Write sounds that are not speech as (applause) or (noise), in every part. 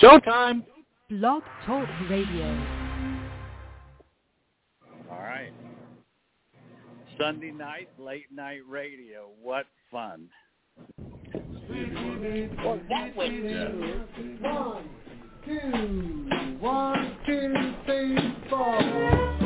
Showtime. Blog Talk Radio. All right. Sunday night, late night radio. What fun. Well, that went smooth. One, two, one, two, three, four.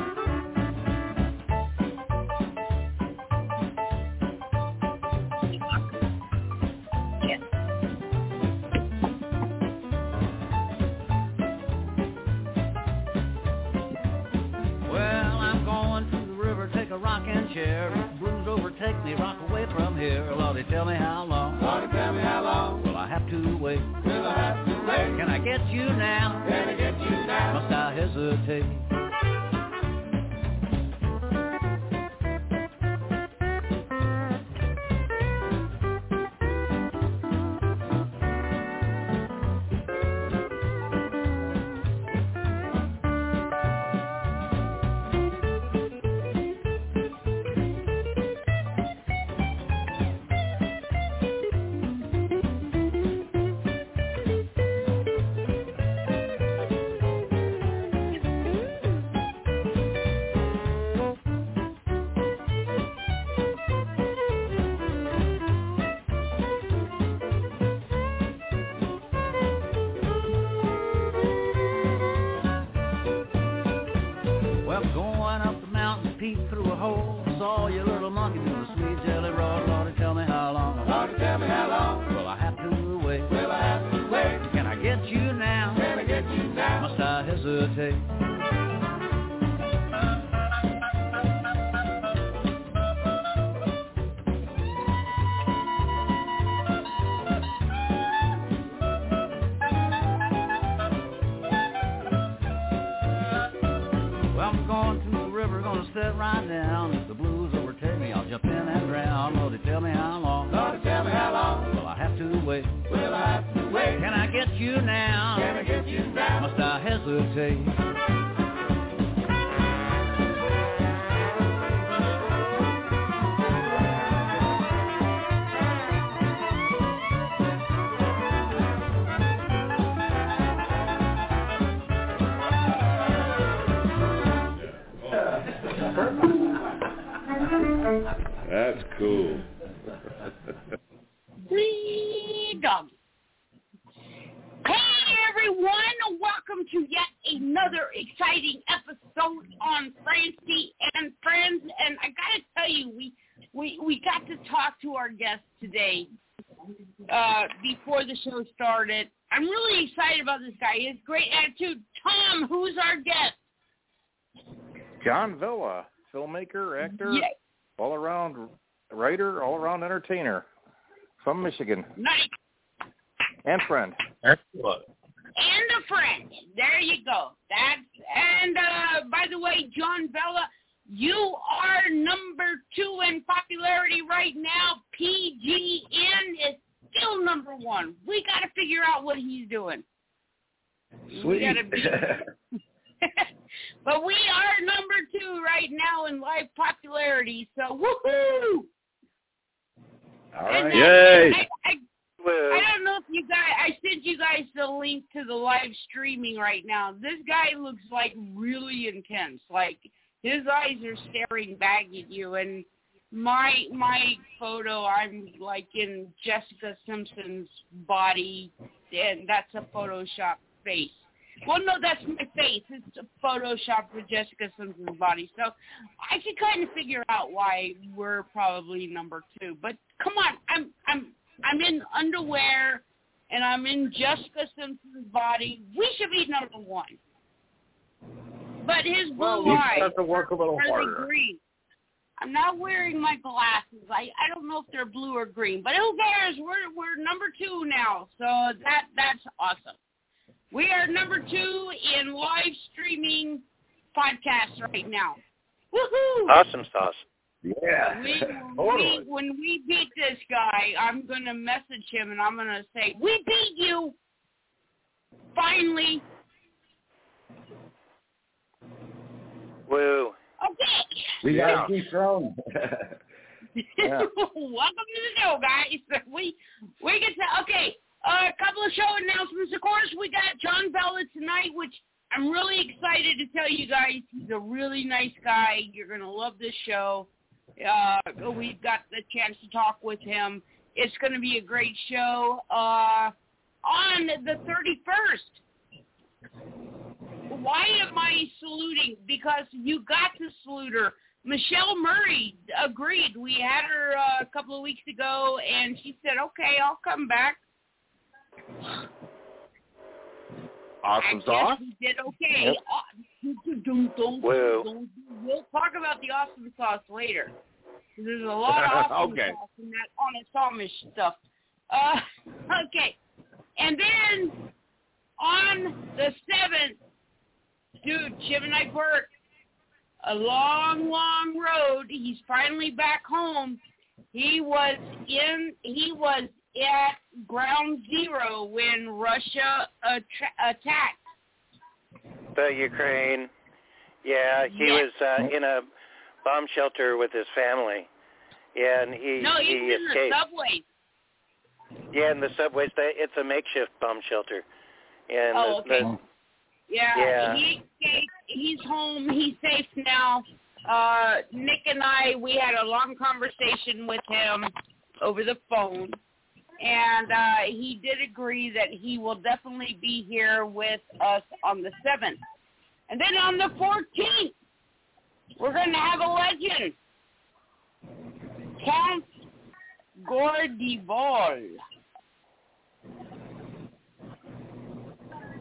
Chair. Blues overtake me, rock away from here. Lordy, tell me how long. Lordy, tell me how long. Will I have to wait? Will I have to wait? Can I get you now? Can I get you now? Must I hesitate? That's cool. (laughs) Free doggy. Hey everyone, welcome to yet another exciting episode on Francie and Friends. And I gotta tell you, we we we got to talk to our guest today uh, before the show started. I'm really excited about this guy. He has great attitude. Tom, who's our guest? John Vella, filmmaker, actor, Yeah, all around writer, all around entertainer from Michigan, nice. and friend. Excellent. And a friend. There you go. That's and uh by the way, John Vella, you are number two in popularity right now. PGN is still number one. We got to figure out what he's doing. We Sweet. gotta be- (laughs) but we are number two right now in live popularity. So woohoo! all And Yay. I, I, I don't know if you guys, I sent you guys the link to the live streaming right now. This guy looks like really intense. Like his eyes are staring back at you and my my photo I'm like in Jessica Simpson's body and that's a Photoshop face. Well no, that's my face. It's a Photoshop for Jessica Simpson's body. So I can kind of figure out why we're probably number two. But come on, I'm I'm I'm in underwear and I'm in Jessica Simpson's body. We should be number one. But his blue Well, eyes have to work a little are harder. green. I'm not wearing my glasses. I I don't know if they're blue or green, but who cares? We're we're number two now, so that that's awesome. We are number two in live streaming podcasts right now. Woohoo! Awesome sauce. Yeah. We, (laughs) totally. we, when we beat this guy, I'm going to message him and I'm going to say, we beat you! Finally! Woo. Okay. We Yeah. got to dethrone. Yeah. (laughs) Welcome to the show, guys. (laughs) We we get to okay. Uh, a couple of show announcements. Of course, we got John Vella tonight, which I'm really excited to tell you guys. He's a really nice guy. You're gonna love this show. Uh, we've got the chance to talk with him. It's gonna be a great show. Uh, on the 31st. Why am I saluting? Because you got to salute her. Michelle Murray agreed. We had her uh, a couple of weeks ago, and she said, "Okay, I'll come back." Awesome sauce. we did okay. Yep. Don't- don't- Woo. don't- We'll talk about the awesome sauce later. There's a lot of (laughs) awesome Okay. sauce in that honest Amish stuff. Uh, (laughs) okay, and then on the seventh, dude, Chip and I Burke, a long, long road. He's finally back home. He was in. He was at ground zero when Russia attra- attacked. The Ukraine. Yeah, he Yeah. was uh, in a bomb shelter with his family. And he No, he in the escaped. subway. yeah, in the subway. It's a makeshift bomb shelter. And Oh, the, okay. the, Yeah, Yeah. he escaped. He's home. He's safe now. Uh, Nick and I, we had a long conversation with him over the phone, and uh, he did agree that he will definitely be here with us on the seventh, and then on the fourteenth, we're going to have a legend, Count Gore de Vol.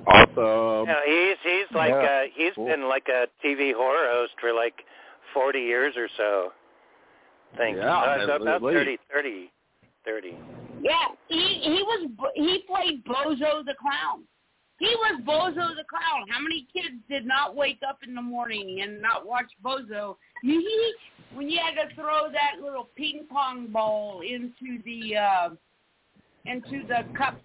Awesome. yeah, he's he's like Yeah, uh, he's cool. been like a TV horror host for like 40 years or so. I think Yeah, uh, so about absolutely. 30, 30, 30. Yeah, he he was he played Bozo the clown. He was Bozo the clown. How many kids did not wake up in the morning and not watch Bozo? when you had to throw that little ping pong ball into the uh into the cup.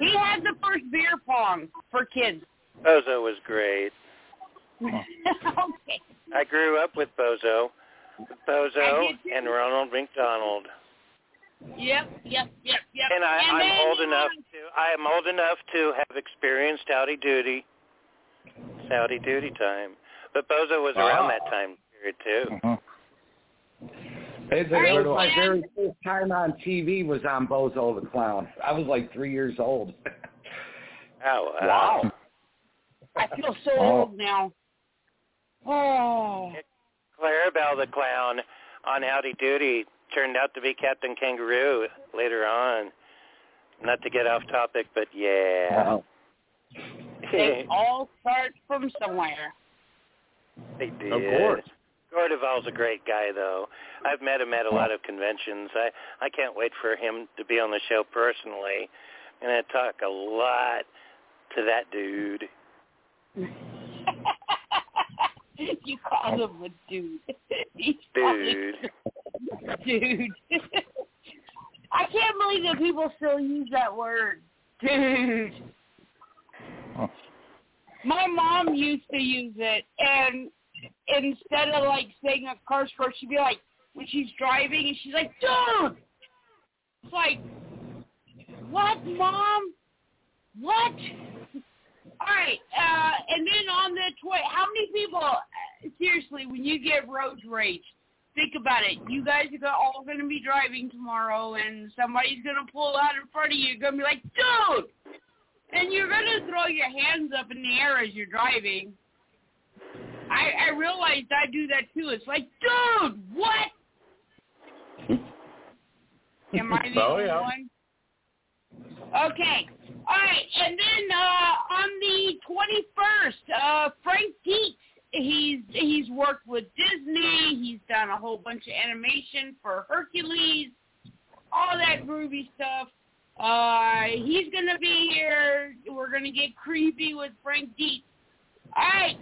He had the first beer pong for kids. Bozo was great. (laughs) okay. I grew up with Bozo, Bozo and Ronald McDonald. Yep, yep, yep, yep. And I, I'm old enough to I am old enough to have experienced Howdy Doody. It's Howdy Doody time. But Bozo was around Ah. that time period too. Mhm. It, All right, it was my Dan. very first time on TV was on Bozo the Clown. I was like three years old. Oh wow. Wow. I feel so Oh. old now. Oh. Clarabelle the clown on Howdy Doody turned out to be Captain Kangaroo later on. Not to get off topic, but yeah. Wow. They all start from somewhere. they did. Of course. Gore de Vol's a great guy, though. I've met him at a lot of conventions. I I can't wait for him to be on the show personally, and I talk a lot to that dude. (laughs) you call him a dude. (laughs) He's Dude. (laughs) dude. I can't believe that people still use that word. Dude. Oh. My mom used to use it and instead of like saying a curse word, she'd be like when she's driving and she's like, Dude It's like What mom? What? All right, uh, and then on the twi- how many people? uh, Seriously, when you get road rage, think about it. You guys are all going to be driving tomorrow, and somebody's going to pull out in front of you. You're going to be like, "Dude!" and you're going to throw your hands up in the air as you're driving. I, I realized I do that too. It's like, dude, what? Am I (laughs) the Oh, only yeah. one? Okay. All right, and then uh, on the 21st, uh, Frank Dietz, he's he's worked with Disney. He's done a whole bunch of animation for Hercules, all that groovy stuff. Uh, he's gonna be here. We're gonna get creepy with Frank Dietz. All right,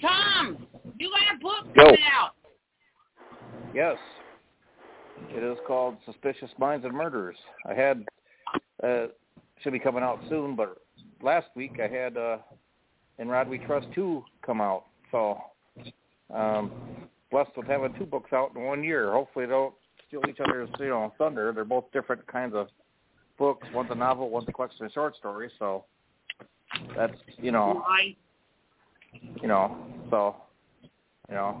Tom, you got a book Yo. coming out. Yes. It is called Suspicious Minds and Murders. I had uh should be coming out soon, but last week I had uh In Rod We Trust two come out. So um blessed with having two books out in one year. Hopefully they don't steal each other's, you know, thunder. They're both different kinds of books. One's a novel, one's a collection of short stories, so that's you know you know, so you know,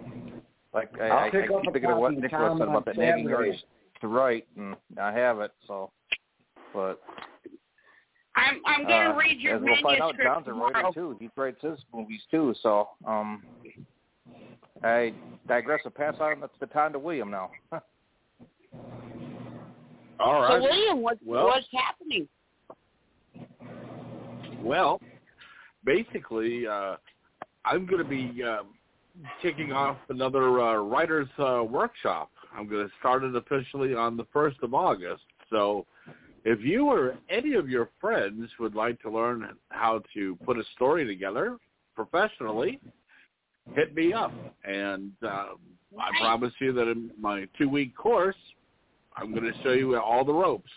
like I, I'll I, I keep thinking of what Nicholas said about that nagging urge to write, and I have it. So, but I'm I'm gonna uh, read your as we'll find out, John's a writer too. He writes his movies too. So, um, I digress to pass on the baton to William now. (laughs) All So. William, what Well- what's happening? Well, basically, uh, I'm going to be uh, kicking off another uh, writers uh, workshop. I'm going to start it officially on the first of August. So, if you or any of your friends would like to learn how to put a story together professionally, hit me up, and uh, I promise you that in my two-week course, I'm going to show you all the ropes.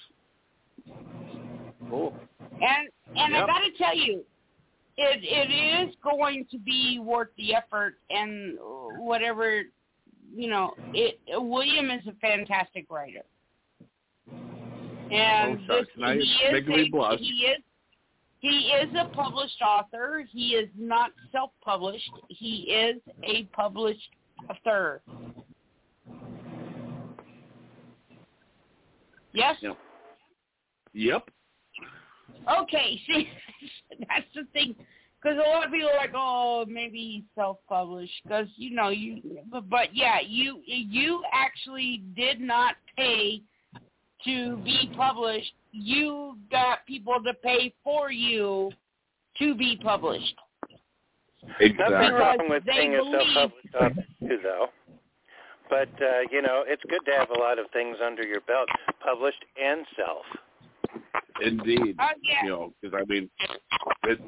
cool. And and I gotta tell you, it it is going to be worth the effort and whatever you know. It William is a fantastic writer, and Oh, this, Now he is a, blush. he is he is a published author. He is not self-published. He is a published author. Yes. Yep. Yep. Okay, (laughs) see, that's the thing, because a lot of people are like, oh, maybe he's self-published, because you know you, but, but yeah, you you actually did not pay to be published. You got people to pay for you to be published. Nothing Exactly. wrong Because with being a self-published author too, though. But uh, you know, it's good to have a lot of things under your belt, published and self. Indeed. Oh yeah, You know, because I mean, it,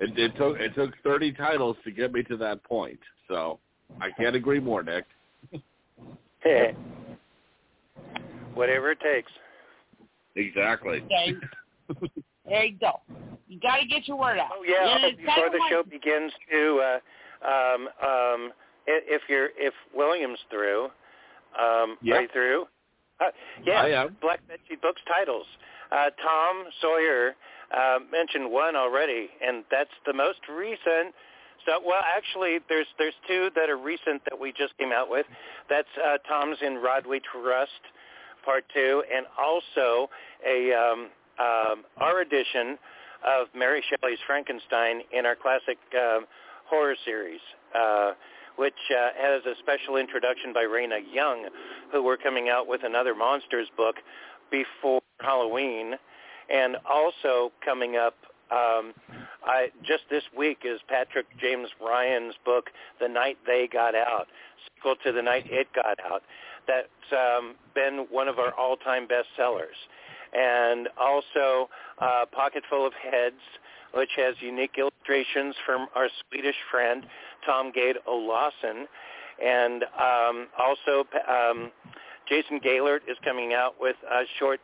it it took it took thirty titles to get me to that point. So I can't agree more, Nick. (laughs) Hey, whatever it takes. Exactly. okay. there you go. You got to get your word out. Oh yeah. And before the like- show begins, to uh, um, um, if you're if William's through, um, Yep. are you through? Uh, yeah. Black Bed Sheet Books titles. Uh, Tom Sawyer uh, mentioned one already, and that's the most recent. So, well, actually, there's there's two that are recent that we just came out with. That's uh, Tom's in Rod We Trust, Part Two, and also a um, um, our edition of Mary Shelley's Frankenstein in our classic um, horror series. Uh, which uh, has a special introduction by Raina Young, who we're coming out with another Monsters book before Halloween, and also coming up um, I, just this week is Patrick James Ryan's book, The Night They Got Out, sequel to The Night It Got Out. That's um, been one of our all-time bestsellers. And also uh, of Heads, which has unique illustrations from our Swedish friend Tom Gade Olausen. And um, also um, Jason Gaylord is coming out with a short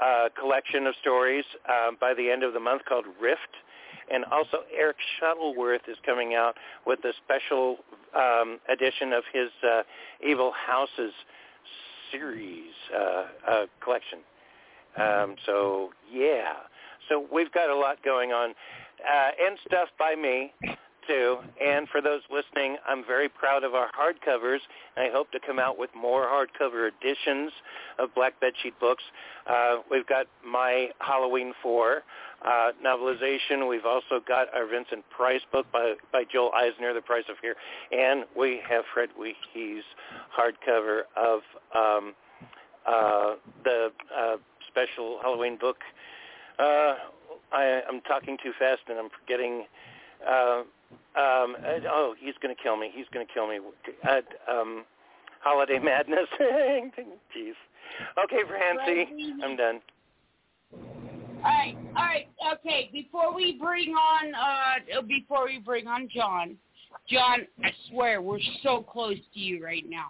uh, collection of stories uh, by the end of the month called Rift. And also Eric Shuttleworth is coming out with a special um, edition of his uh, Evil Houses series uh, uh, collection. Um, so yeah, so we've got a lot going on, uh, and stuff by me And for those listening, I'm very proud of our hardcovers. and I hope to come out with more hardcover editions of Black Bedsheet books. Uh, we've got my Halloween 4 uh, novelization. We've also got our Vincent Price book by, by Joel Eisner, The Price of Fear. And we have Fred Wiehe's hardcover of um, uh, the uh, special Halloween book. Uh, I, I'm talking too fast and I'm forgetting. Uh, um, uh, oh, he's going to kill me. He's going to kill me. Uh, um, Holiday (laughs) Madness. Jeez. Okay, Francie, I'm done. All right, all right, okay. Before we bring on, uh, before we bring on John, John, I swear we're so close to you right now.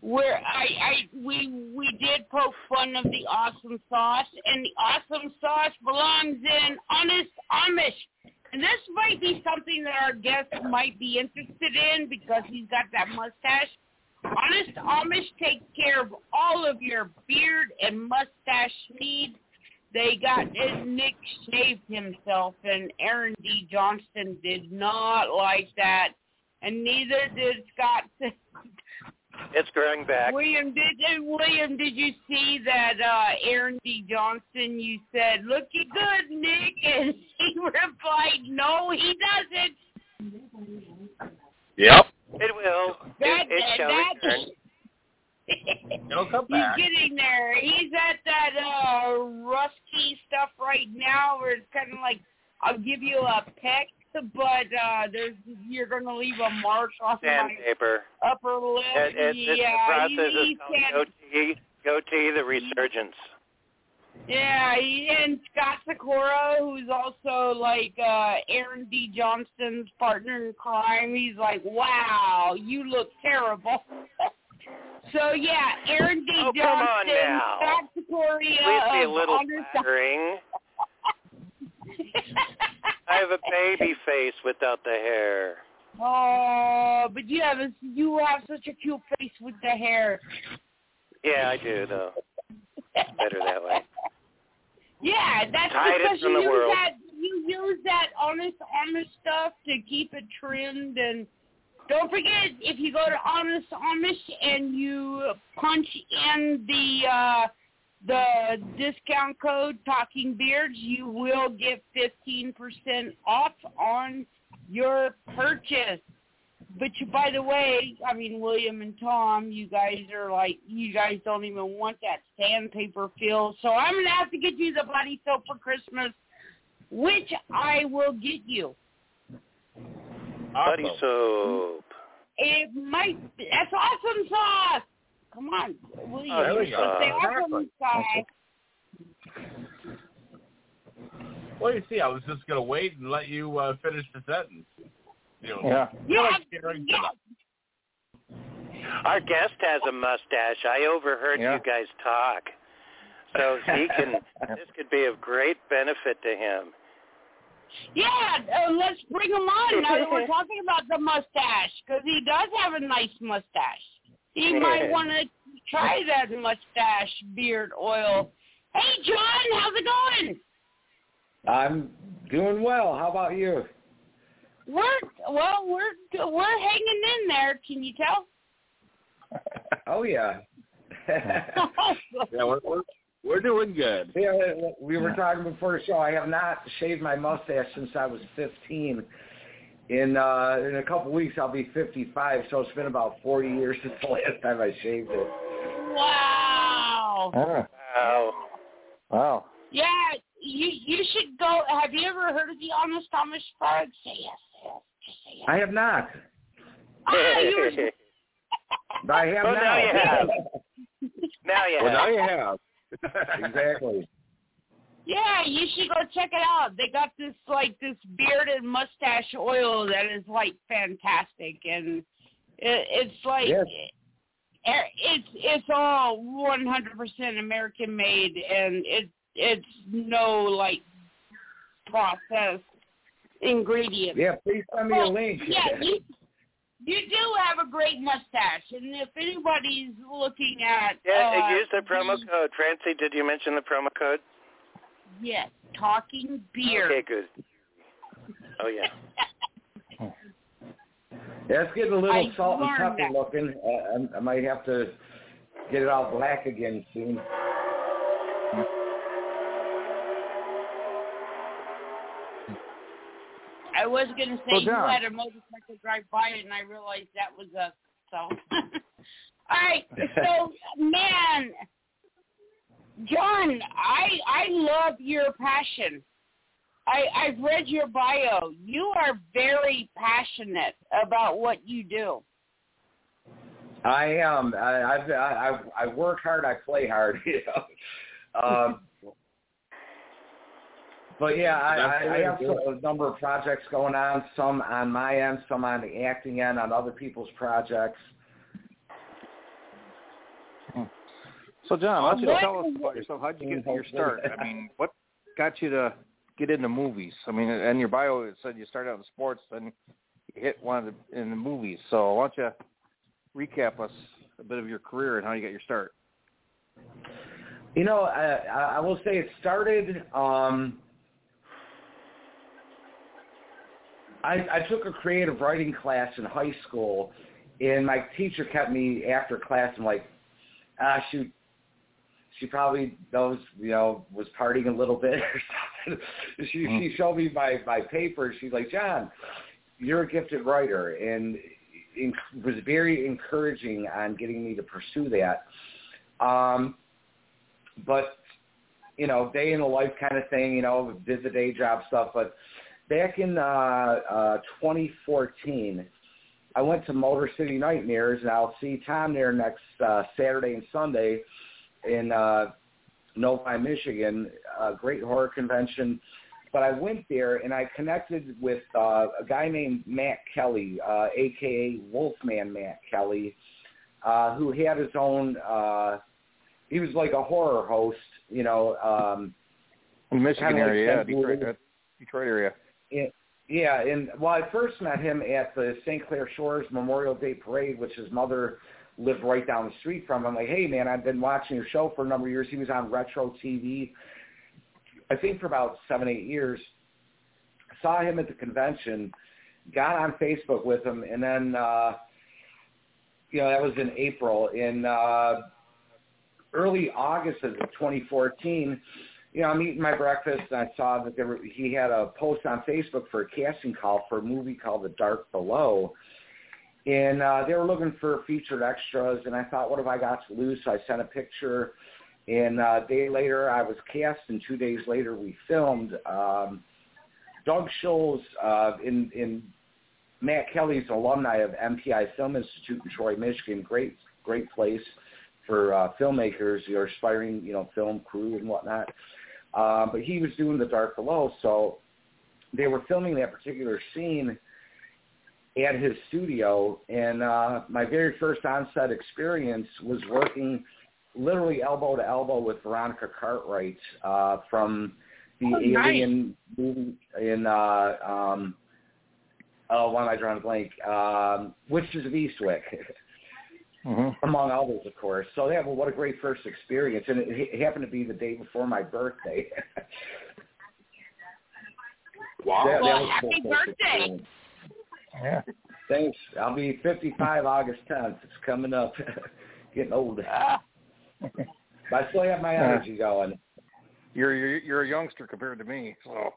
We're, I, I, we, we did poke fun of the awesome sauce, and the awesome sauce belongs in Honest Amish. This might be something that our guest might be interested in because he's got that mustache. Honest Amish takes care of all of your beard and mustache needs. They got Nick shaved himself, and Aaron D. Johnston did not like that, and neither did Scott. It's growing back. William, did William? Did you see that uh Aaron D. Johnston? You said, "Looking good, Nick," (laughs) and he replied, "No, he doesn't." Yep. It will. That, it, it shall that, return. It'll (laughs) come He's getting there. He's at that uh rusty stuff right now where it's kind of like I'll give you a peck, but uh there's you're gonna leave a mark off my Sandpaper. upper lip. It, it, it's yeah, process he, he is called can't- goatee, goatee, the resurgence. Yeah, and Scott Sakura, who's also like uh Aaron D. Johnston's partner in crime, he's like, "Wow, you look terrible." (laughs) so yeah, Aaron D. Oh, Johnston. Scott Sakura, be a little flattering. (laughs) I have a baby face without the hair. oh, but you have a, you have such a cute face with the hair. Yeah, I do though. Better that way. Yeah, that's because you use world. that you use that honest Amish stuff to keep it trimmed and don't forget if you go to Honest Amish and you punch in the uh the discount code Talking Beards, you will get fifteen percent off on your purchase. But you, by the way, I mean William and Tom, you guys are like you guys don't even want that sandpaper feel. So I'm gonna have to get you the body soap for Christmas, which I will get you. Buddy Awesome. soap. It might that's awesome sauce. Come on, William. Oh, there You're we supposed to say go. Well, you see, I was just going to wait and let you uh, finish the sentence. You know, Yeah. you're Yeah, like yeah. Our guest has a mustache. I overheard Yeah. you guys talk. So he can (laughs) this could be of great benefit to him. Yeah, uh, let's bring him on now that we're (laughs) talking about the mustache because he does have a nice mustache. He might want to try that mustache beard oil. Hey, John, how's it going? I'm doing well. How about you? We're well, we're we're hanging in there. Can you tell? (laughs) oh yeah. (laughs) Yeah, we're, we're, we're doing good. yeah, we were talking before the show. I have not shaved my mustache since I was 15. In uh in a couple weeks I'll be 55, so it's been about 40 years (laughs) since the last time I shaved it. Wow. Ah, Wow. wow. Yeah, you you should go. Have you ever heard of the Honest Thomas Sparks? Say yes, yes, just say yes. I have not. Ah, you were I have Well, now. now you have. (laughs) now you Well, now you have. exactly. Yeah, you should go check it out. They got this like this beard and mustache oil that is like fantastic, and it, it's like Yes. it- it's it's all 100% American made, and it it's no like processed ingredients. Yeah, please send me a link. Yeah, you, you do have a great mustache, and if anybody's looking at Yeah, uh, use the promo code. Francie, did you mention the promo code? Yes, talking beer. Okay, good. Oh yeah. (laughs) Yeah, it's getting a little I salt and pepper that. looking. Uh, I, I might have to get it all black again soon. I was gonna say Well, you John. had a motorcycle drive by it, and I realized that was us. So, (laughs) all right. (laughs) So, man, John, I I love your passion. I I've read your bio. You are very passionate about what you do. I am. I, I've, I, I I work hard. I play hard. (laughs) You know. Um, But yeah, I, That's I, I have to do a number of projects going on. Some on my end, some on the acting end, on other people's projects. So, John, why don't you tell us about yourself? How'd you get your start? I mean, what got you to get into movies? I mean, in your bio it said you started out in sports, then you hit one of the, in the movies. So, why don't you recap us a bit of your career and how you got your start? You know, I, I I will say it started. Um, I, I took a creative writing class in high school, and my teacher kept me after class and like, ah, shoot, she probably knows, you know, was partying a little bit or something. (laughs) she Mm. she showed me my my paper. She's like, John, you're a gifted writer, and in, was very encouraging on getting me to pursue that. Um, but you know, day in the life kind of thing, you know, did the day job stuff. But back in uh, uh, 2014, I went to Motor City Nightmares, and I'll see Tom there next uh, Saturday and Sunday in uh, Novi, Michigan, a great horror convention. But I went there and I connected with uh, a guy named Matt Kelly, uh, aka Wolfman Matt Kelly, uh, who had his own. Uh, he was like a horror host, you know. Um, In Michigan Kinda like area, yeah, Detroit, uh, Detroit area. in, yeah, and well, I first met him at the St. Clair Shores Memorial Day Parade, which his mother lived right down the street from. I'm like, hey man, I've been watching your show for a number of years. He was on Retro TV, I think for about seven, eight years. Saw him at the convention, got on Facebook with him, and then uh, you know that was in April. In uh, early August of 2014, you know, I'm eating my breakfast and I saw that there were, he had a post on Facebook for a casting call for a movie called The Dark Below. And uh, they were looking for featured extras, and I thought, what have I got to lose? So I sent a picture, and uh, a day later I was cast, and two days later we filmed. Um, Doug Schulze uh, in, in Matt Kelly's alumni of MPI Film Institute in Troy, Michigan, great great place for uh, filmmakers, your aspiring, you know, film crew and whatnot. Uh, but he was doing The Dark Below, so they were filming that particular scene at his studio. And uh, my very first on-set experience was working literally elbow to elbow with Veronica Cartwright uh, from the Oh, nice. Alien movie in uh, um, oh, why am I drawing a blank? Um, Witches of Eastwick. hmm (laughs) among others, of course. So yeah, well, what a great first experience, and it, it happened to be the day before my birthday. (laughs) Wow. That- that Well, was a happy cool first birthday. Experience. Yeah. Thanks. I'll be 55 August 10th. It's coming up. (laughs) Getting old. Ah, (laughs) But I still have my Yeah. energy going. You're, you're you're a youngster compared to me, so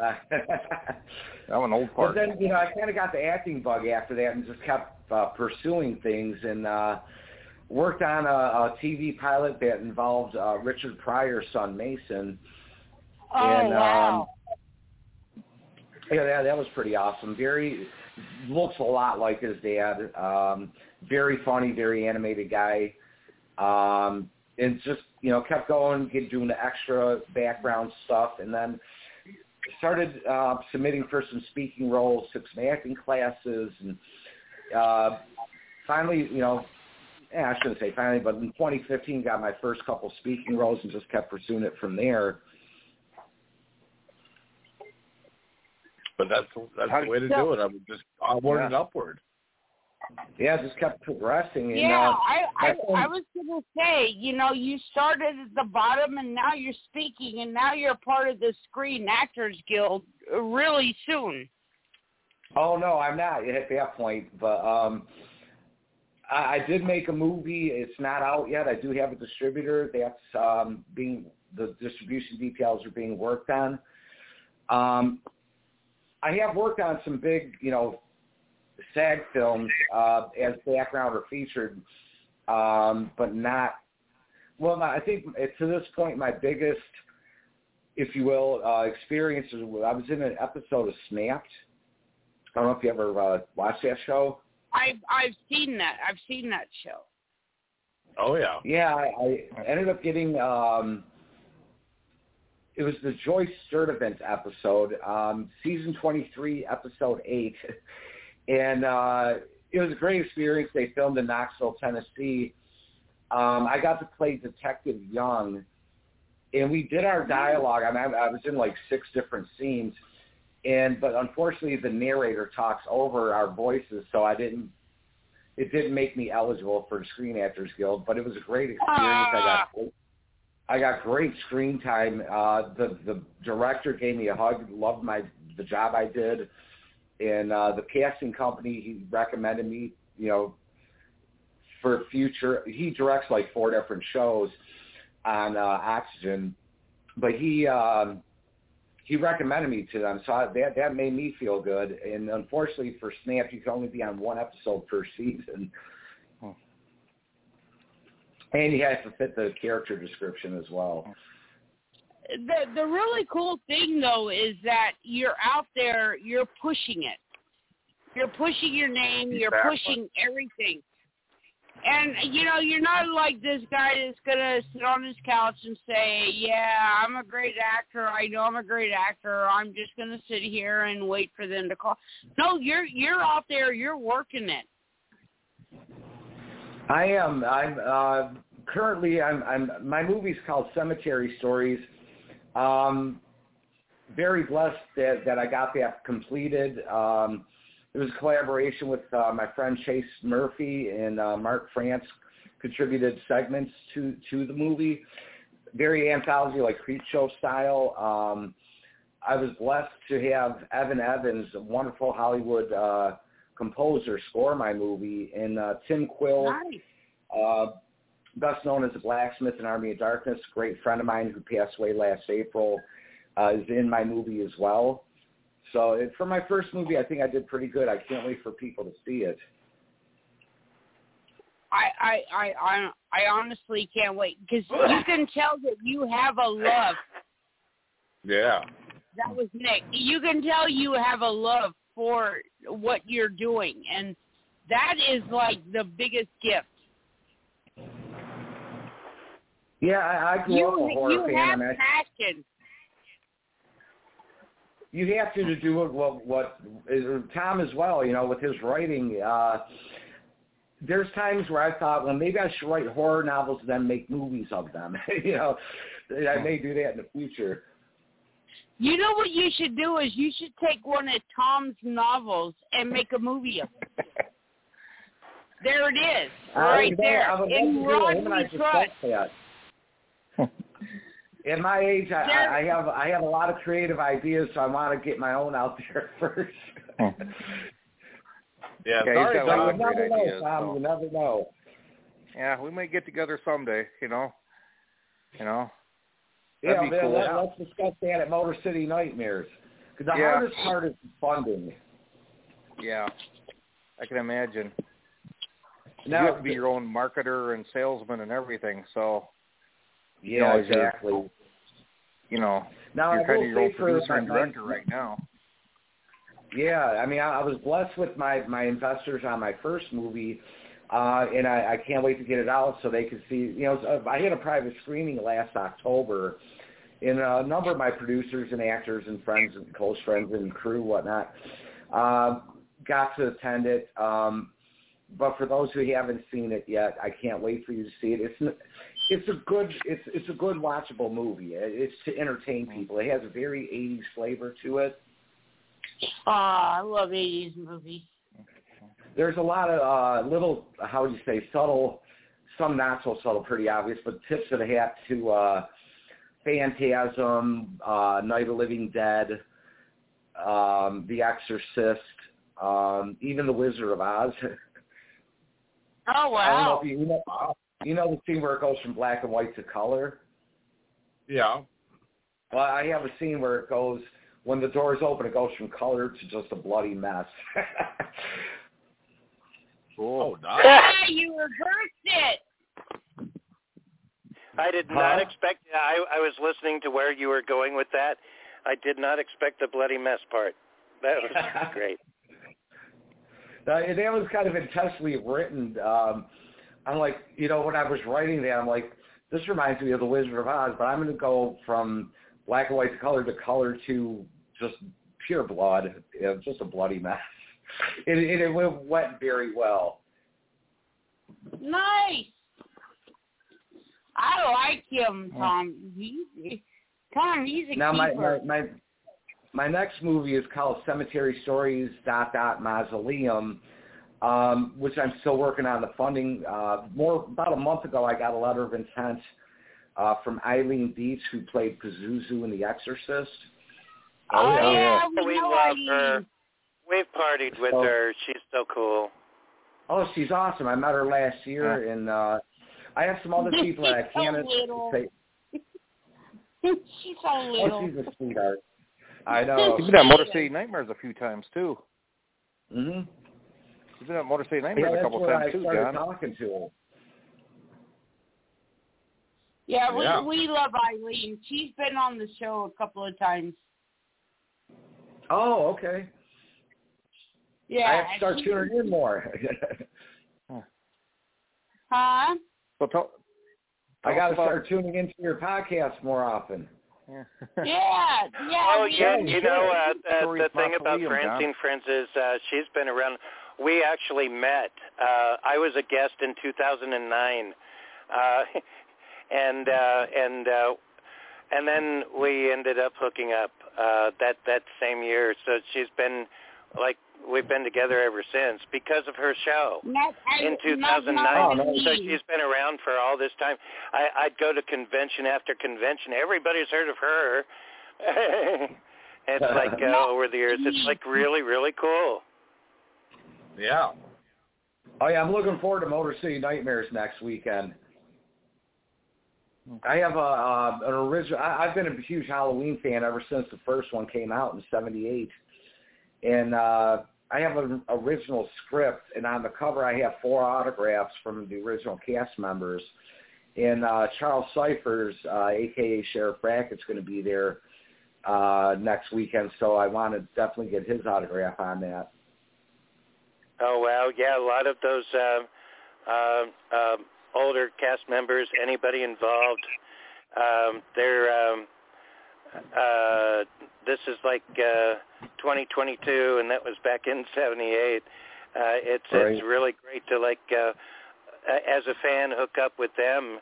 Uh, (laughs) I'm an old but part. then, you know, I kind of got the acting bug after that and just kept uh, pursuing things and uh, worked on a, a TV pilot that involved uh, Richard Pryor's son, Mason. oh and, wow. Um, yeah, that, that was pretty awesome. Very looks a lot like his dad. Um, very funny, very animated guy. Um, and just you know kept going, get doing the extra background stuff, and then started uh, submitting for some speaking roles, took some acting classes, and uh, finally, you know, eh, I shouldn't say finally, but in 2015, got my first couple speaking roles and just kept pursuing it from there. But that's that's How the way to So- do it. I would just onward Yeah. and upward. Yeah, just kept progressing. And, Yeah, uh, I, I I was gonna say, you know, you started at the bottom and now you're speaking and now you're part of the Screen Actors Guild uh, really soon. Oh no, I'm not at that point. But um, I, I did make a movie. It's not out yet. I do have a distributor that's um, being the distribution details are being worked on. Um, I have worked on some big, you know, SAG films uh, as background or featured, um, but not. Well, I think to this point, my biggest, if you will, uh, experience is I was in an episode of Snapped. I don't know if you ever uh, watched that show. I've I've seen that. I've seen that show. Oh yeah. Yeah, I, I ended up getting. um it was the Joyce Sturdivant episode, um, season 23, episode 8. (laughs) And uh, it was a great experience. They filmed in Knoxville, Tennessee. Um, I got to play Detective Young, and we did our dialogue. I, mean, I was in like six different scenes, and but unfortunately the narrator talks over our voices, so I didn't. It didn't make me eligible for Screen Actors Guild, but it was a great experience. I got I got great screen time. Uh, the the director gave me a hug, loved my the job I did, and uh, the casting company he recommended me. You know, for future, he directs like four different shows on uh, Oxygen, but he um, he recommended me to them, so I, that that made me feel good. And unfortunately for Snap, you can only be on one episode per season. And you have to fit the character description as well. The the really cool thing though is that you're out there, you're pushing it. You're pushing your name, you're Exactly. pushing everything. And you know, you're not like this guy that's gonna sit on his couch and say, "Yeah, I'm a great actor. I know I'm a great actor. I'm just gonna sit here and wait for them to call." No, you're you're out there. You're working it. I am. I'm uh, currently. I'm. I'm. My movie's called Cemetery Stories. Um, very blessed that that I got that completed. Um, it was a collaboration with uh, my friend Chase Murphy and uh, Mark France contributed segments to to the movie. Very anthology, like creep show style. Um, I was blessed to have Evan Evans, a wonderful Hollywood uh, composer, score my movie, and uh, Tim Quill. Nice. Uh, best known as the blacksmith in Army of Darkness, great friend of mine who passed away last April, uh, is in my movie as well. So it, for my first movie, I think I did pretty good. I can't wait for people to see it. I I I I, I honestly can't wait because you (laughs) can tell that you have a love. Yeah. That was Nick. You can tell you have a love for what you're doing, and that is like the biggest gift. Yeah, I, I grew You up a horror you fan. have I passion. you have to to do it what what Tom as well. You know, with his writing. Uh, there's times where I thought, well, maybe I should write horror novels and then make movies of them. (laughs) you know, I may do that in the future. You know what you should do is you should take one of Tom's novels and make a movie of it. (laughs) There it is, right would- there. In love to do it. Him and I Rod We Trust. that. (laughs) At my age, I, I I have I have a lot of creative ideas, so I want to get my own out there (laughs) first. Yeah. Yeah, he's sorry, got a But lot you never great know, ideas, Tom. so. You never know. Yeah, we may get together someday. You know. You know. Yeah, That'd be man, cool. let, let's discuss that at Motor City Nightmares. Because the Yeah. hardest part is funding. Yeah. I can imagine. Now, you have to be your own marketer and salesman and everything. So yeah, know, as you're- exactly. you know Now, you're I kind of your own producer and director right now. Yeah, I mean, I, I was blessed with my my investors on my first movie, uh, and I, I can't wait to get it out so they can see. You know, I had a private screening last October, and a number of my producers and actors and friends and close friends and crew whatnot uh, got to attend it. Um, but for those who haven't seen it yet, I can't wait for you to see it. It's it's a good it's it's a good watchable movie. It's to entertain people. It has a very 80s flavor to it. Ah, I love 80s movies. There's a lot of uh, little, how would you say, subtle, some not so subtle, pretty obvious, but tips of the hat to uh, Phantasm, uh, Night of Living Dead, um, The Exorcist, um, even The Wizard of Oz. (laughs) Oh I don't know wow! if you, you know, you know the scene where it goes from black and white to color. Yeah. Well, I have a scene where it goes when the doors open, it goes from color to just a bloody mess. (laughs) Oh, nice. Yeah, you reversed it. I did Huh? not expect. I I was listening to where you were going with that. I did not expect the bloody mess part. That was (laughs) great. Uh, that was kind of intentionally written. Um, I'm like, you know, when I was writing that, I'm like, this reminds me of The Wizard of Oz, but I'm going to go from black and white to color to color to just pure blood. It was just a bloody mess. It, it, it went very well. Nice. I like him, Tom. He, Tom, he's a now my, keeper. my my my next movie is called Cemetery Stories dot dot Mausoleum, um, which I'm still working on the funding. Uh, more about a month ago, I got a letter of intent uh, from Eileen Dietz, who played Pazuzu in The Exorcist. Oh, yeah, yeah, we we love Eileen. her. We've partied with Oh. her. She's so cool. Oh, she's awesome. I met her last year, and uh, I have some other (laughs) people that I She's so can't little. say. (laughs) She's so Oh, she's a sweetheart. I (laughs) know. She's been at Motor City Nightmares a few times too. hmm She's been at Motor City Yeah, Nightmares a couple where times I too, John. talking to her. Yeah, we Yeah. we love Eileen. She's been on the show a couple of times. Oh, okay. Yeah. I have to start tuning in more. (laughs) Huh? So tell, I got to about- start tuning into your podcast more often. Yeah. (laughs) Yeah, yeah. Oh yeah, Yeah, you know uh, uh, the thing about Mausoleum, John. Francine Friends is uh, she's been around. We actually met. Uh, I was a guest in 2009, uh, (laughs) and uh, and uh, and then we ended up hooking up uh, that that same year. So she's been like we've been together ever since because of her show Not, I, in 2009. not Oh, me. So she's been around for all this time. I, I'd go to convention after convention. Everybody's heard of her. (laughs) it's like (laughs) uh, over the years, it's like really, really cool. Yeah. Oh yeah, I'm looking forward to Motor City Nightmares next weekend. I have a uh, an original. I, I've been a huge Halloween fan ever since the first one came out in '78, and uh, I have an original script. And on the cover, I have four autographs from the original cast members. And uh, Charles Cyphers, uh, aka Sheriff Brackett's, going to be there uh, next weekend. So I want to definitely get his autograph on that. Oh wow, yeah, a lot of those uh, uh, um older cast members, anybody involved, um, they're. Um, uh, this is like uh, 2022, and that was back in '78. Uh, it's Right. it's really great to like, uh, as a fan, hook up with them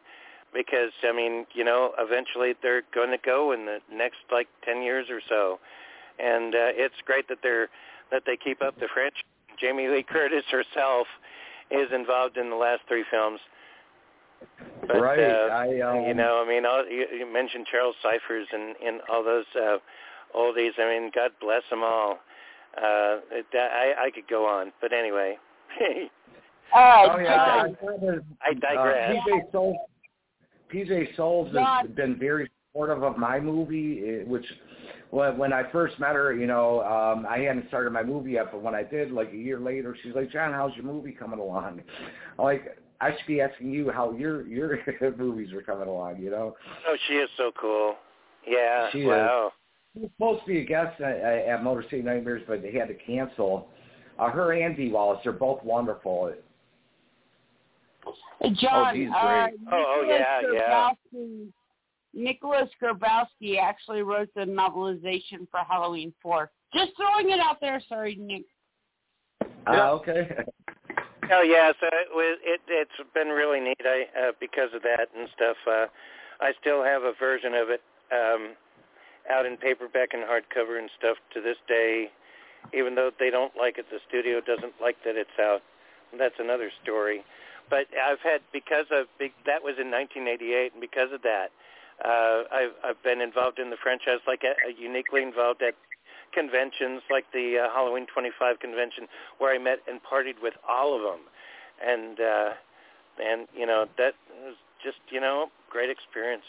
because I mean, you know, eventually they're going to go in the next like 10 years or so, and uh, it's great that they're that they keep up the franchise. Jamie Lee Curtis herself is involved in the last three films. But, right. Uh, I um, you know, I mean, all, you, you mentioned Charles Cyphers and, and all those uh, oldies. I mean, God bless them all. Uh, it, I, I could go on, but anyway, Uh, (laughs) Oh yeah, John, I digress. Uh, PJ Soles, PJ Soles has been very supportive of my movie, eh, which when when I first met her, you know, um, I hadn't started my movie yet, but when I did, like a year later, she's like, "John, how's your movie coming along?" I'm like, I should be asking you how your your (laughs) movies are coming along, you know. Oh, she is so cool. Yeah. She is. wow. She was supposed to be a guest at, at Motor City Nightmares, but they had to cancel. Uh, her and Dee Wallace, they're both wonderful. John, geez, uh, great. Oh, oh, Nicholas yeah, yeah. Nicholas Grabowski actually wrote the novelization for Halloween 4. Just throwing it out there. Sorry, Nick. Uh, okay. (laughs) Oh yeah, so it it's been really neat. I uh, because of that and stuff. Uh, I still have a version of it um, out in paperback and hardcover and stuff to this day. Even though they don't like it, the studio doesn't like that it's out. That's another story. But I've had because of that was in 1988, and because of that, uh, I've I've been involved in the franchise, like uh, uniquely involved at conventions like the uh, Halloween 25 convention where I met and partied with all of them. And uh and you know that was just, you know, great experience.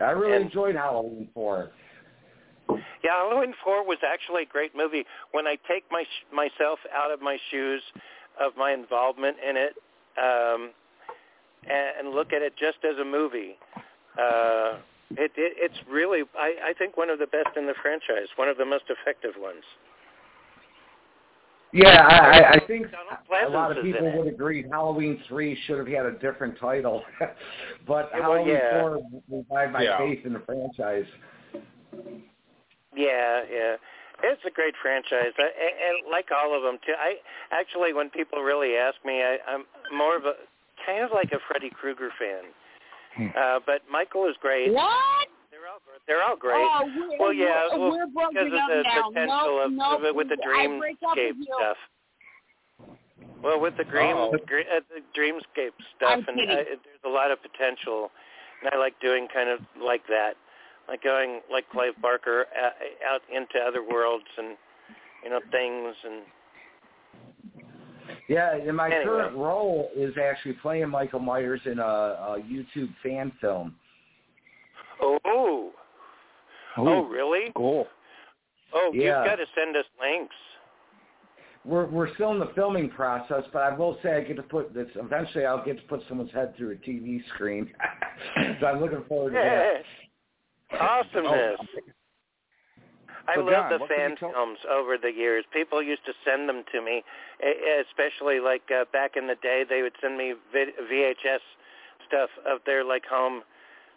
I really And- enjoyed Halloween 4. Yeah, Halloween 4 was actually a great movie. When I take my sh- myself out of my shoes of my involvement in it um and, and look at it just as a movie, uh it, it it's really I, I think one of the best in the franchise, one of the most effective ones. Yeah, I, I think a lot of people would agree Halloween three should have had a different title, (laughs) but Yeah, well, Halloween yeah. four revived my Yeah. faith in the franchise. Yeah, yeah. It's a great franchise, I, and, and like all of them too. I actually, when people really ask me, I, I'm more of a kind of like a Freddy Krueger fan. Uh, but Michael is great. What? They're all they're all great. Oh, we're, Well, yeah, we're, well, we're because of the now. potential no, of, no, of it with the I break up with dreamscape stuff. Well, with the dream, Uh-oh. the, gre- uh, the dreamscape stuff, I'm and kidding. uh, there's a lot of potential, and I like doing kind of like that, like going like Clive Barker uh, out into other worlds and you know things and Yeah, and my Anyway. current role is actually playing Michael Myers in a, a YouTube fan film. oh oh, oh really? Cool. Oh, Yeah. you've got to send us links. We're we're still in the filming process, but I will say I get to put this. Eventually, I'll get to put someone's head through a TV screen. (laughs) so I'm looking forward to that. Yeah. Awesomeness. Oh, I So, love John, the fan tell- films over the years. People used to send them to me, especially like uh, back in the day. They would send me VHS stuff of their like home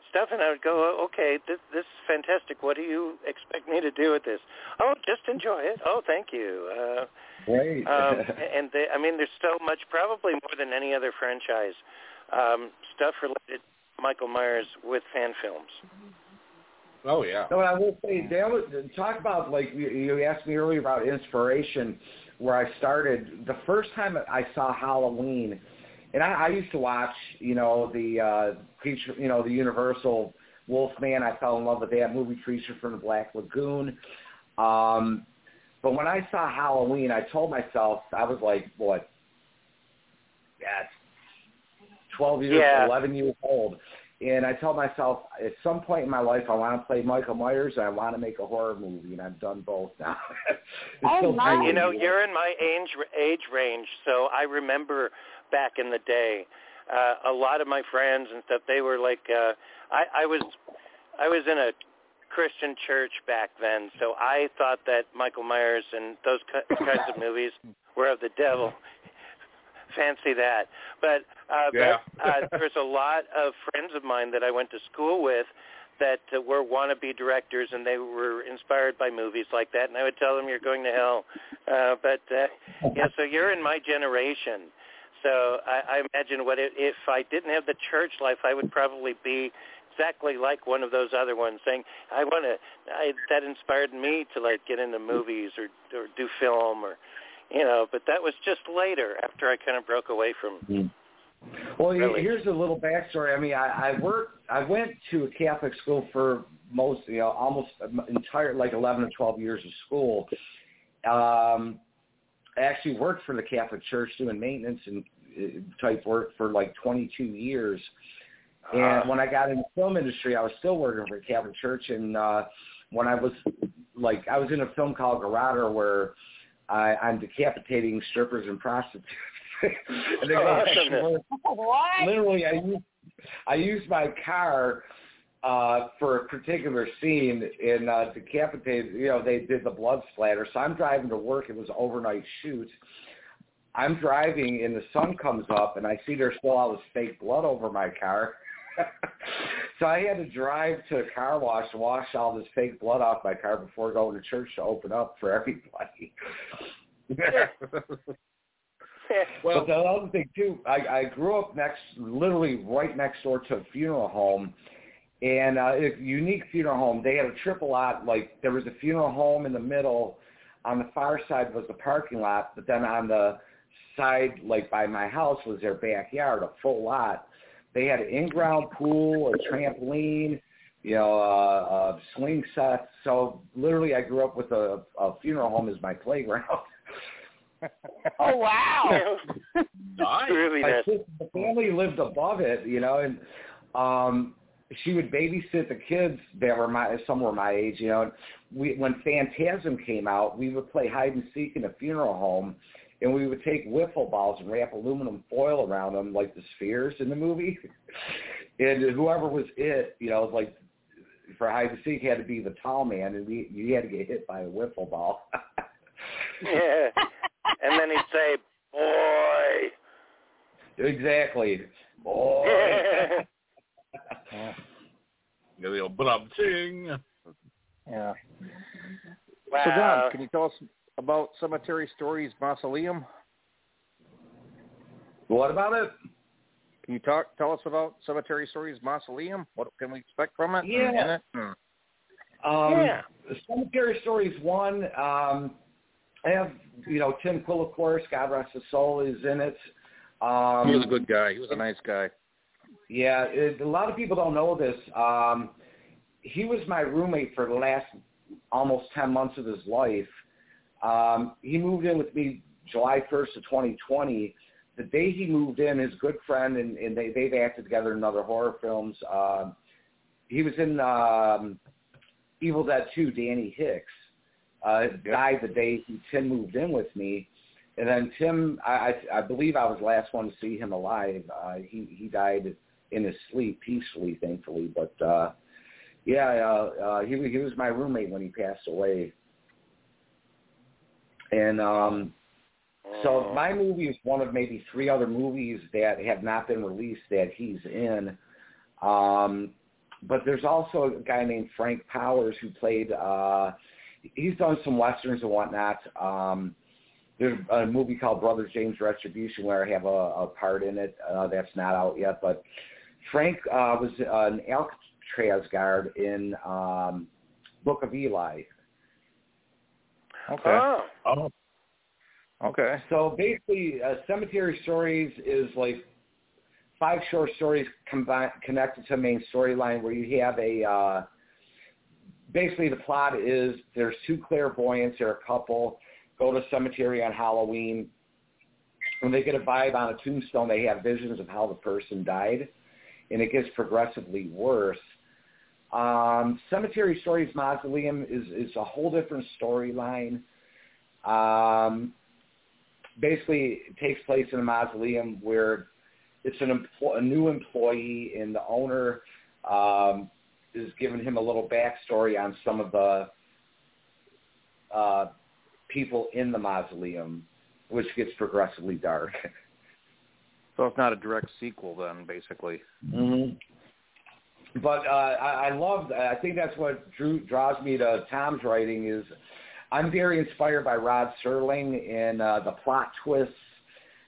stuff, and I would go, "Oh, "Okay, this, this is fantastic. What do you expect me to do with this?" Oh, just enjoy it. Oh, thank you. Uh, Great. um, (laughs) and they, I mean, there's so much, probably more than any other franchise, um, stuff related to Michael Myers with fan films. Oh yeah. No, I will say, Dale, talk about like you, you asked me earlier about inspiration, where I started. The first time I saw Halloween, and I, I used to watch, you know, the uh, creature, you know, the Universal Wolfman. I fell in love with that movie, Creature from the Black Lagoon. Um, but when I saw Halloween, I told myself I was like, what? Yeah, twelve years, Yeah. eleven years old. And I tell myself, at some point in my life, I want to play Michael Myers and I want to make a horror movie, and I've done both now. (laughs) Oh, still nice. You know, you're in my age age range, so I remember back in the day, uh, a lot of my friends and stuff. They were like, uh, I, I was, I was in a Christian church back then, so I thought that Michael Myers and those ki- kinds of movies were of the devil. Fancy that, but uh, Yeah. but, uh, there's a lot of friends of mine that I went to school with that uh, were wannabe directors, and they were inspired by movies like that. And I would tell them, "You're going to hell." Uh, but uh, yeah, so you're in my generation. So I, I imagine what it, if I didn't have the church life, I would probably be exactly like one of those other ones, saying, "I want to." That inspired me to like get into movies or or do film or, you know. But that was just later after I kind of broke away from. Well, Really? here's a little backstory. I mean, I, I worked. I went to a Catholic school for most, you know, almost entire like 11 or 12 years of school. Um, I actually worked for the Catholic Church doing maintenance and uh, type work for like 22 years. And when I got in the film industry, I was still working for the Catholic Church. And uh, when I was like, I was in a film called Garada where I, I'm decapitating strippers and prostitutes. and they Oh, actually What? literally I used I used my car uh for a particular scene in uh decapitated you know, they did the blood splatter. So I'm driving to work, it was an overnight shoot. I'm driving and the sun comes up and I see there's still all this fake blood over my car. (laughs) so I had to drive to a car wash to wash all this fake blood off my car before going to church to open up for everybody. (laughs) Well- but the other thing too, I, I grew up next, literally right next door to a funeral home, and uh, a unique funeral home. They had a triple lot. Like there was a funeral home in the middle. On the far side was the parking lot, but then on the side, like by my house, was their backyard, a full lot. They had an in-ground pool, a trampoline, you know, a, a swing set. So literally, I grew up with a, a funeral home as my playground. (laughs) Oh wow. Nice. really my nice. sister, the family lived above it, you know, and um she would babysit the kids that were my some were my age, you know. And we when Phantasm came out, we would play hide and seek in a funeral home and we would take wiffle balls and wrap aluminum foil around them like the spheres in the movie. (laughs) and whoever was it, you know, like for hide and seek had to be the tall man and we you had to get hit by a wiffle ball. (laughs) Yeah. and then he'd say, "Boy." Exactly. Boy. (laughs) Yeah. The old bum ting. yeah. Wow. So Don, can you tell us about Cemetery Stories Mausoleum? what about it? Can you talk tell us about Cemetery Stories Mausoleum? What can we expect from it? Yeah. In it? Hmm. Um, Yeah. Cemetery Stories one. Um, I have you know Tim Quill, of course. God rest his soul, is in it. Um, He was a good guy. He was a nice guy. Yeah, it, a lot of people don't know this. Um, he was my roommate for the last almost 10 months of his life. Um, he moved in with me July 1st of 2020. The day he moved in, his good friend, and, and they, they've acted together in other horror films. Um, he was in um, Evil Dead 2, Danny Hicks. Uh, died the day he, Tim moved in with me. And then Tim, I, I, I believe I was the last one to see him alive. Uh, he, he died in his sleep peacefully, thankfully. But uh, yeah, uh, uh, he he was my roommate when he passed away. And um, so my movie is one of maybe three other movies that have not been released that he's in. Um, but there's also a guy named Frank Powers who played. Uh, he's done some westerns and whatnot. Um, there's a movie called Brother James Retribution where I have a, a part in it uh, that's not out yet. But Frank uh, was an Alcatraz guard in um, Book of Eli. Okay. Oh. Oh, Okay. So basically, uh, Cemetery Stories is like five short stories combi- connected to a main storyline where you have a. Uh, basically, the plot is there's two clairvoyants, they're a couple, go to cemetery on Halloween. When they get a vibe on a tombstone, they have visions of how the person died, and it gets progressively worse. Um, Cemetery Stories Mausoleum is is a whole different storyline. Um, basically it takes place in a mausoleum where it's an empl- a new employee and the owner um, is giving him a little backstory on some of the uh, people in the mausoleum, which gets progressively dark. (laughs) So it's not a direct sequel then, basically. Mm-hmm. But uh, I, I love. I think that's what drew, draws me to Tom's writing is I'm very inspired by Rod Serling and uh, the plot twists.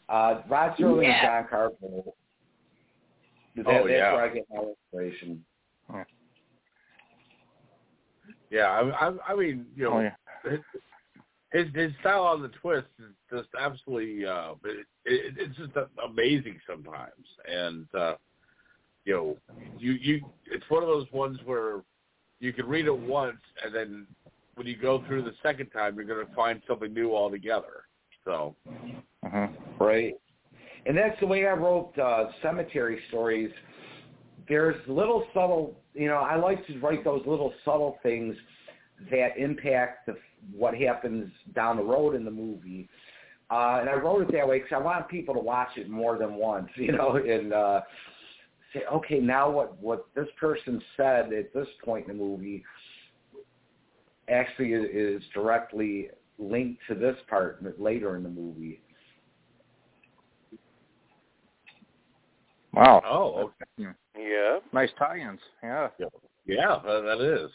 Uh, Rod Serling Yeah. and John Carpenter. That, Oh, that's yeah. where I get my inspiration. yeah. I, I, I mean, you know, Oh, yeah. his his style on the twist is just absolutely uh it, it, it's just amazing sometimes and uh you know you you it's one of those ones where you can read it once and then when you go through the second time you're going to find something new altogether so Uh-huh. Right. And that's the way I wrote uh, cemetery stories. There's little subtle, you know, I like to write those little subtle things that impact the, what happens down the road in the movie. Uh, and I wrote it that way because I want people to watch it more than once, (laughs) you know, and uh, say, okay, now what, what this person said at this point in the movie actually is, is directly linked to this part later in the movie. Wow. oh okay. Yeah. Nice tie-ins. Yeah. yeah that, that is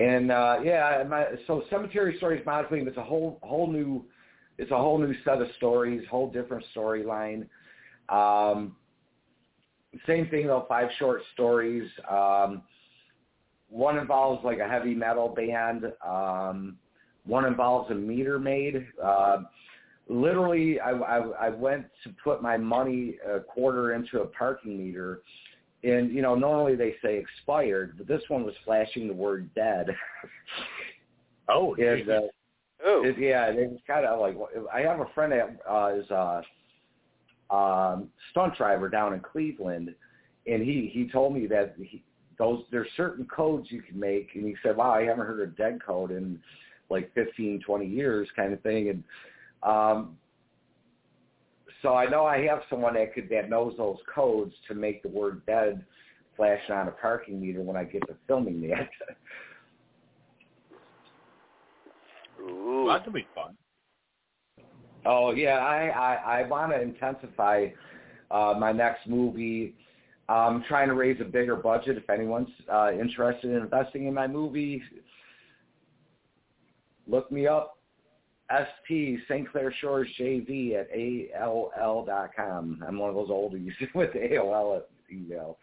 And uh yeah, my, so Cemetery Stories Mausoleum is a whole whole new it's a whole new set of stories, whole different storyline. Um same thing though, five short stories. Um one involves like a heavy metal band. Um one involves a meter maid. Uh, literally I, I I went to put my money a quarter into a parking meter and you know normally they say expired, but this one was flashing the word dead. (laughs) oh and uh, Oh. it, yeah, it was kind of like I have a friend that uh, is a um, stunt driver down in Cleveland, and he he told me that he, those there's certain codes you can make, and you said, "Wow, I haven't heard of dead code in like 15, 20 years, kind of thing." And um, so I know I have someone that could that knows those codes to make the word dead flash on a parking meter when I get to filming that. (laughs) Ooh. That could be fun. Oh yeah, I I, I want to intensify uh, my next movie. I'm trying to raise a bigger budget. If anyone's uh, interested in investing in my movie, look me up. SP St. Clair Shores JV at AOL dot com. I'm one of those oldies (laughs) with AOL at email.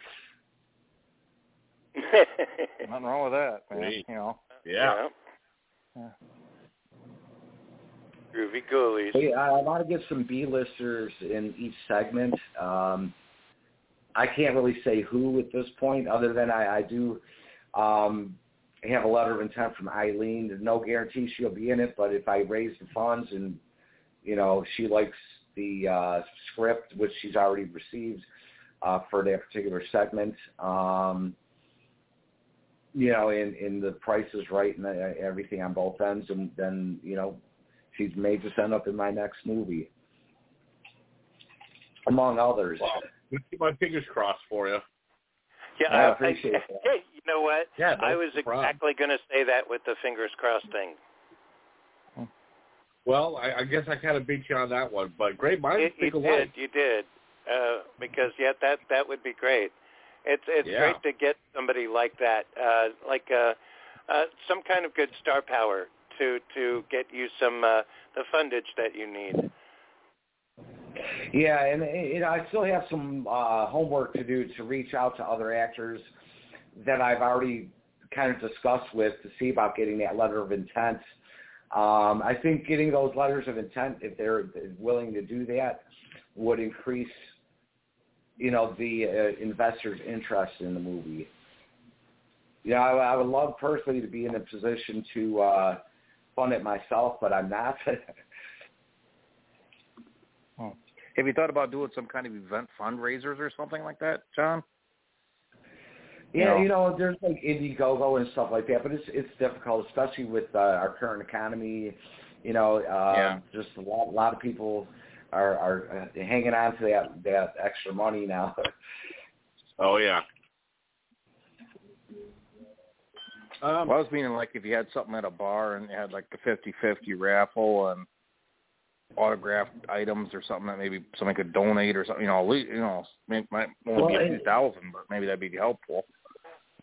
(laughs) Nothing wrong with that, man. You know. Yeah. Yeah. Groovy ghoulies. Hey, I, I want to get some B-listers in each segment. Um, I can't really say who at this point, other than I, I do um, have a letter of intent from Eileen. There's no guarantee she'll be in it, but if I raise the funds and you know she likes the uh, script, which she's already received uh, for that particular segment, um, you know, and, and the price is right and uh, everything on both ends, and then you know she's may just end up in my next movie, among others. Let's keep my fingers crossed for you. Yeah, I appreciate that. Hey, you know what? Yeah, I was problem. exactly going to say that with the fingers crossed thing. Well, I, I guess I kind of beat you on that one, but great minds You, you think did, alike. you did, uh, because yeah, that that would be great. It's it's Yeah. great to get somebody like that, uh, like uh, uh, some kind of good star power to to get you some uh, the fundage that you need. Yeah, and you know, I still have some uh, homework to do to reach out to other actors that I've already kind of discussed with to see about getting that letter of intent. Um, I think getting those letters of intent, if they're willing to do that, would increase, you know, the uh, investors' interest in the movie. You know, I, I would love personally to be in a position to uh, fund it myself, but I'm not. (laughs) Have you thought about doing some kind of event fundraisers or something like that, John? Yeah, No. you know, there's like Indiegogo and stuff like that, but it's it's difficult, especially with uh, our current economy. You know, uh, Yeah. just a lot, a lot of people are are uh, hanging on to that that extra money now. (laughs) Oh yeah. Um, Well, I was meaning like if you had something at a bar and you had like the fifty-fifty raffle and autographed items or something that maybe somebody could donate or something. You know, at least, you know, may might only be a few thousand, but maybe that'd be helpful.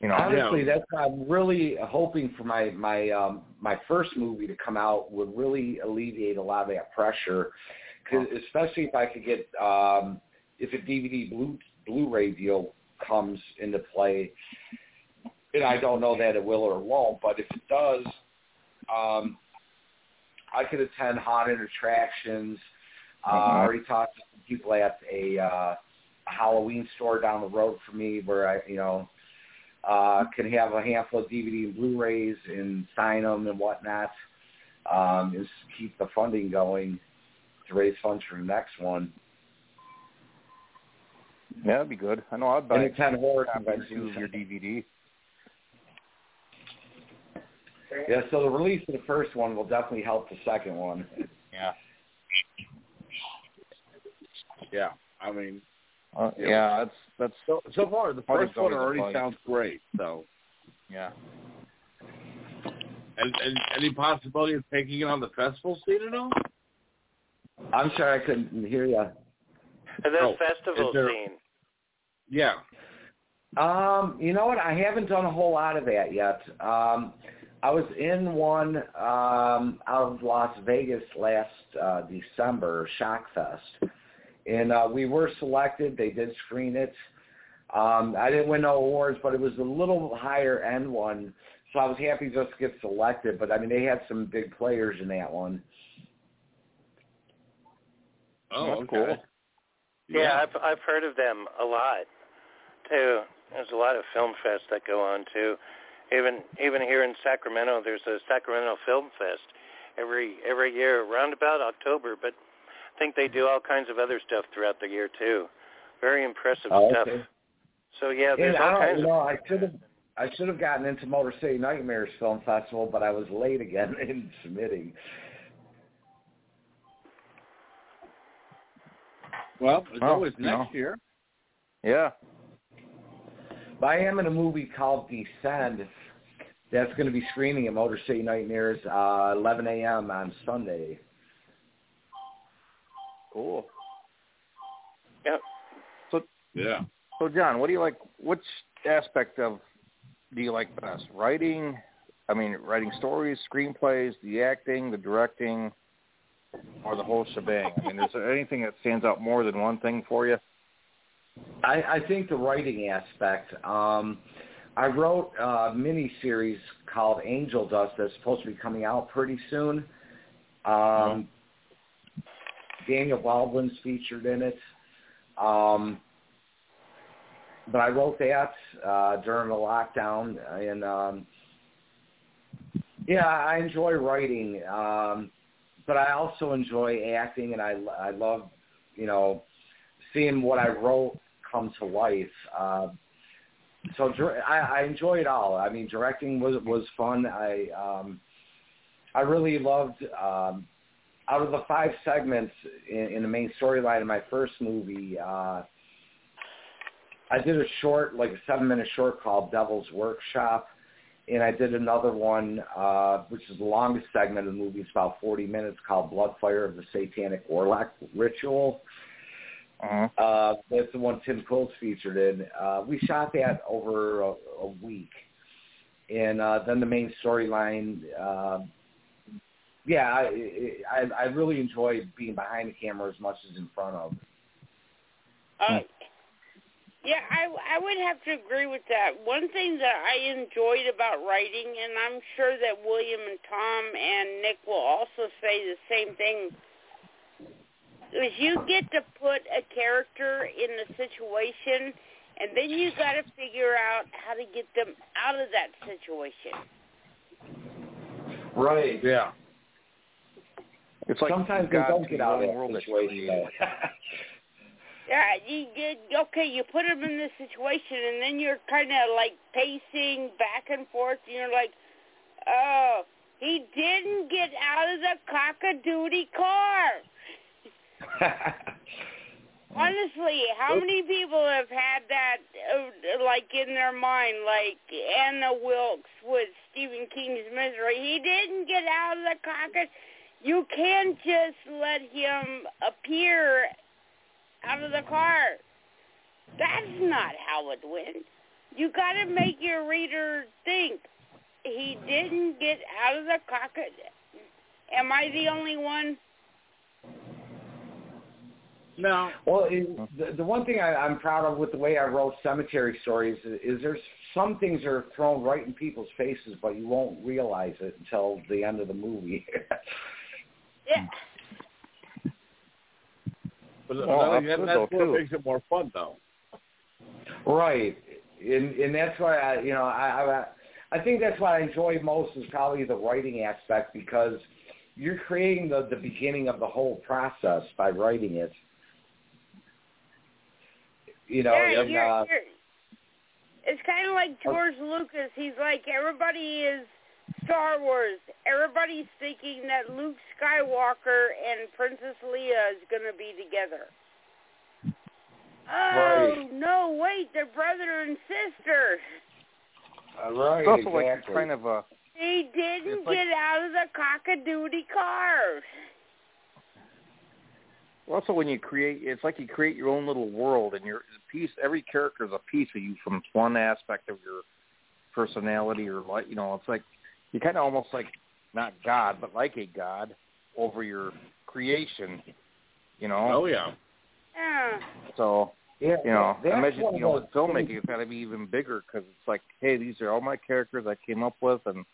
You know, Honestly, that's I'm really hoping for my my um, my first movie to come out would really alleviate a lot of that pressure, 'Cause especially if I could get um, if a DVD Blu Blu-ray deal comes into play. And I don't know that it will or won't, but if it does, um, I could attend haunted attractions. Uh, I Mhm. already talked to some people at a, uh, a Halloween store down the road from me where I, you know, uh, can have a handful of DVD and Blu-rays and sign them and whatnot, um, and keep the funding going to raise funds for the next one. yeah, that'd be good. I know I'd buy attend horror conventions. your DVD. Yeah, so the release of the first one will definitely help the second one. Yeah. yeah. I mean, Uh, Yeah. yeah, that's that's so so far the first one already sounds great. So, yeah. and, and any possibility of taking it on the festival scene at all? I'm sorry I couldn't hear you. And the Oh, festival there- scene. Yeah. Um, you know what? I haven't done a whole lot of that yet. Um, I was in one um, out of Las Vegas last uh, December, Shockfest, and uh, we were selected. They did screen it. Um, I didn't win no awards, but it was a little higher end one, so I was happy just to get selected. But I mean, they had some big players in that one. Oh, That's okay. cool. Yeah, I've I've heard of them a lot too. There's a lot of film fests that go on too. Even even here in Sacramento, there's a Sacramento Film Fest every every year around about October. But I think they do all kinds of other stuff throughout the year too. Very impressive Oh, stuff. okay. So yeah, there's And I all don't, kinds you of I should have I should have gotten into Motor City Nightmares Film Festival, but I was late again (laughs) in submitting. Well, it's Well, always you next know. year. Yeah. But I am in a movie called Descend that's going to be screening at Motor City Nightmares, uh, 11 a.m. on Sunday. Cool. Yep. So Yeah. so John, what do you like? Which aspect of do you like best? Writing, I mean, writing stories, screenplays, the acting, the directing, or the whole shebang? I mean, is there anything that stands out more than one thing for you? I, I think the writing aspect. Um, I wrote a mini series called Angel Dust that's supposed to be coming out pretty soon. Um, Daniel Baldwin's featured in it. Um, but I wrote that uh, during the lockdown, and um, yeah, I enjoy writing. Um, but I also enjoy acting, and I I love you know seeing what I wrote come to life. Uh, so I, I enjoy it all. I mean, directing was was fun. I um, I really loved. Um, out of the five segments in, in the main storyline of my first movie, uh, I did a short, like a seven-minute short called Devil's Workshop, and I did another one, uh, which is the longest segment of the movie. It's about 40 minutes, called Bloodfire of the Satanic Warlock Ritual. Uh-huh. Uh, that's the one Tim Quill's featured in. Uh, we shot that over a, a week, and uh, then the main storyline. Uh, yeah, I, I I really enjoy being behind the camera as much as in front of. Uh, yeah, I I would have to agree with that. One thing that I enjoyed about writing, and I'm sure that William and Tom and Nick will also say the same thing, is you get to put a character in the situation, and then you got to figure out how to get them out of that situation. Right. Yeah. It's like Sometimes they God don't get out of own that world that situation. (laughs) Yeah, you get okay. You put them in this situation, and then you're kind of like pacing back and forth. And you're like, "Oh, he didn't get out of the cock-a-doodie car." (laughs) Honestly, how many people have had that, uh, like in their mind, like Annie Wilkes with Stephen King's Misery? He didn't get out of the cock. You can't just let him appear out of the car. That's not how it went. You got to make your reader think he didn't get out of the cockpit. Am I the only one? No. Well, it, the, the one thing I, I'm proud of with the way I wrote cemetery stories is, is there's some things that are thrown right in people's faces, but you won't realize it until the end of the movie. (laughs) Yeah. But Well, that- that's that's what makes it more fun, though. right, and and that's why I, you know, I I, I think that's what I enjoy most is probably the writing aspect because you're creating the the beginning of the whole process by writing it. You know, yeah, and, you're, uh, you're, it's kind of like George Lucas. He's like, everybody is Star Wars. Everybody's thinking that Luke Skywalker and Princess Leia is going to be together. Oh, Right. no, wait, they're brother and sister. uh, right, It's also exactly. you're kind of a They didn't like- get out of the cock-a-doodie car. Also when you create it's like you create your own little world and your piece every character is a piece of you from one aspect of your personality or like you know it's like you kind of almost like not god but like a god over your creation you know Oh yeah. Yeah. so yeah, you know I imagine one you know with filmmaking things- it's got to be even bigger because it's like hey these are all my characters I came up with and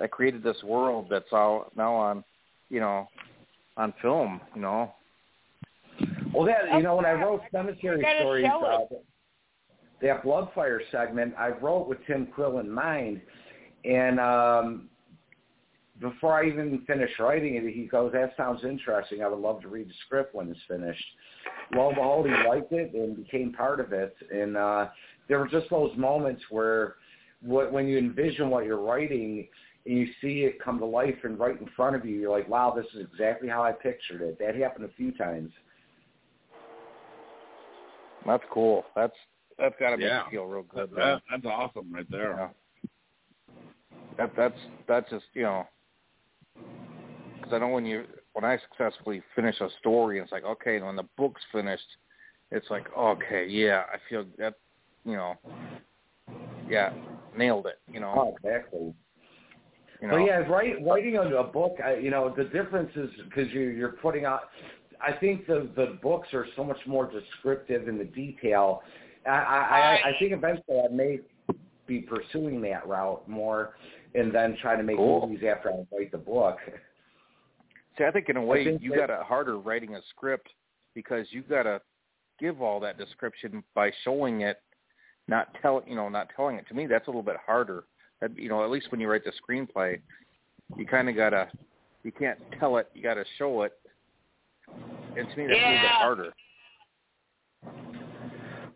I created this world that's all now on you know on film you know Well, that you know, when I wrote cemetery stories, uh, that Bloodfire segment, I wrote with Tim Quill in mind, and um, before I even finished writing it, he goes, "That sounds interesting. I would love to read the script when it's finished." Lo and behold, he liked it and became part of it. And uh, there were just those moments where, what, when you envision what you're writing and you see it come to life and right in front of you, you're like, "Wow, this is exactly how I pictured it." That happened a few times. That's cool that's that's got to make Yeah. you feel real good That, man. that's awesome right there. Yeah. that that's that's just you know because I know when you when I successfully finish a story, it's like okay, when the book's finished, it's like okay, yeah, I feel that you know, yeah, nailed it. You know, Oh, exactly. you But know, yeah, write, writing a, a book, I, you know, the difference is because you, you're putting out. I think the the books are so much more descriptive in the detail. I I, I, I think eventually I may be pursuing that route more, and then try to make Cool. movies after I write the book. See, I think in a way you that- got it harder writing a script because you got to give all that description by showing it, not tell you know, not telling it. To me, that's a little bit harder. That you know, at least when you write the screenplay, you kind of gotta, you can't tell it, you got to show it. And to me, that's a little bit harder.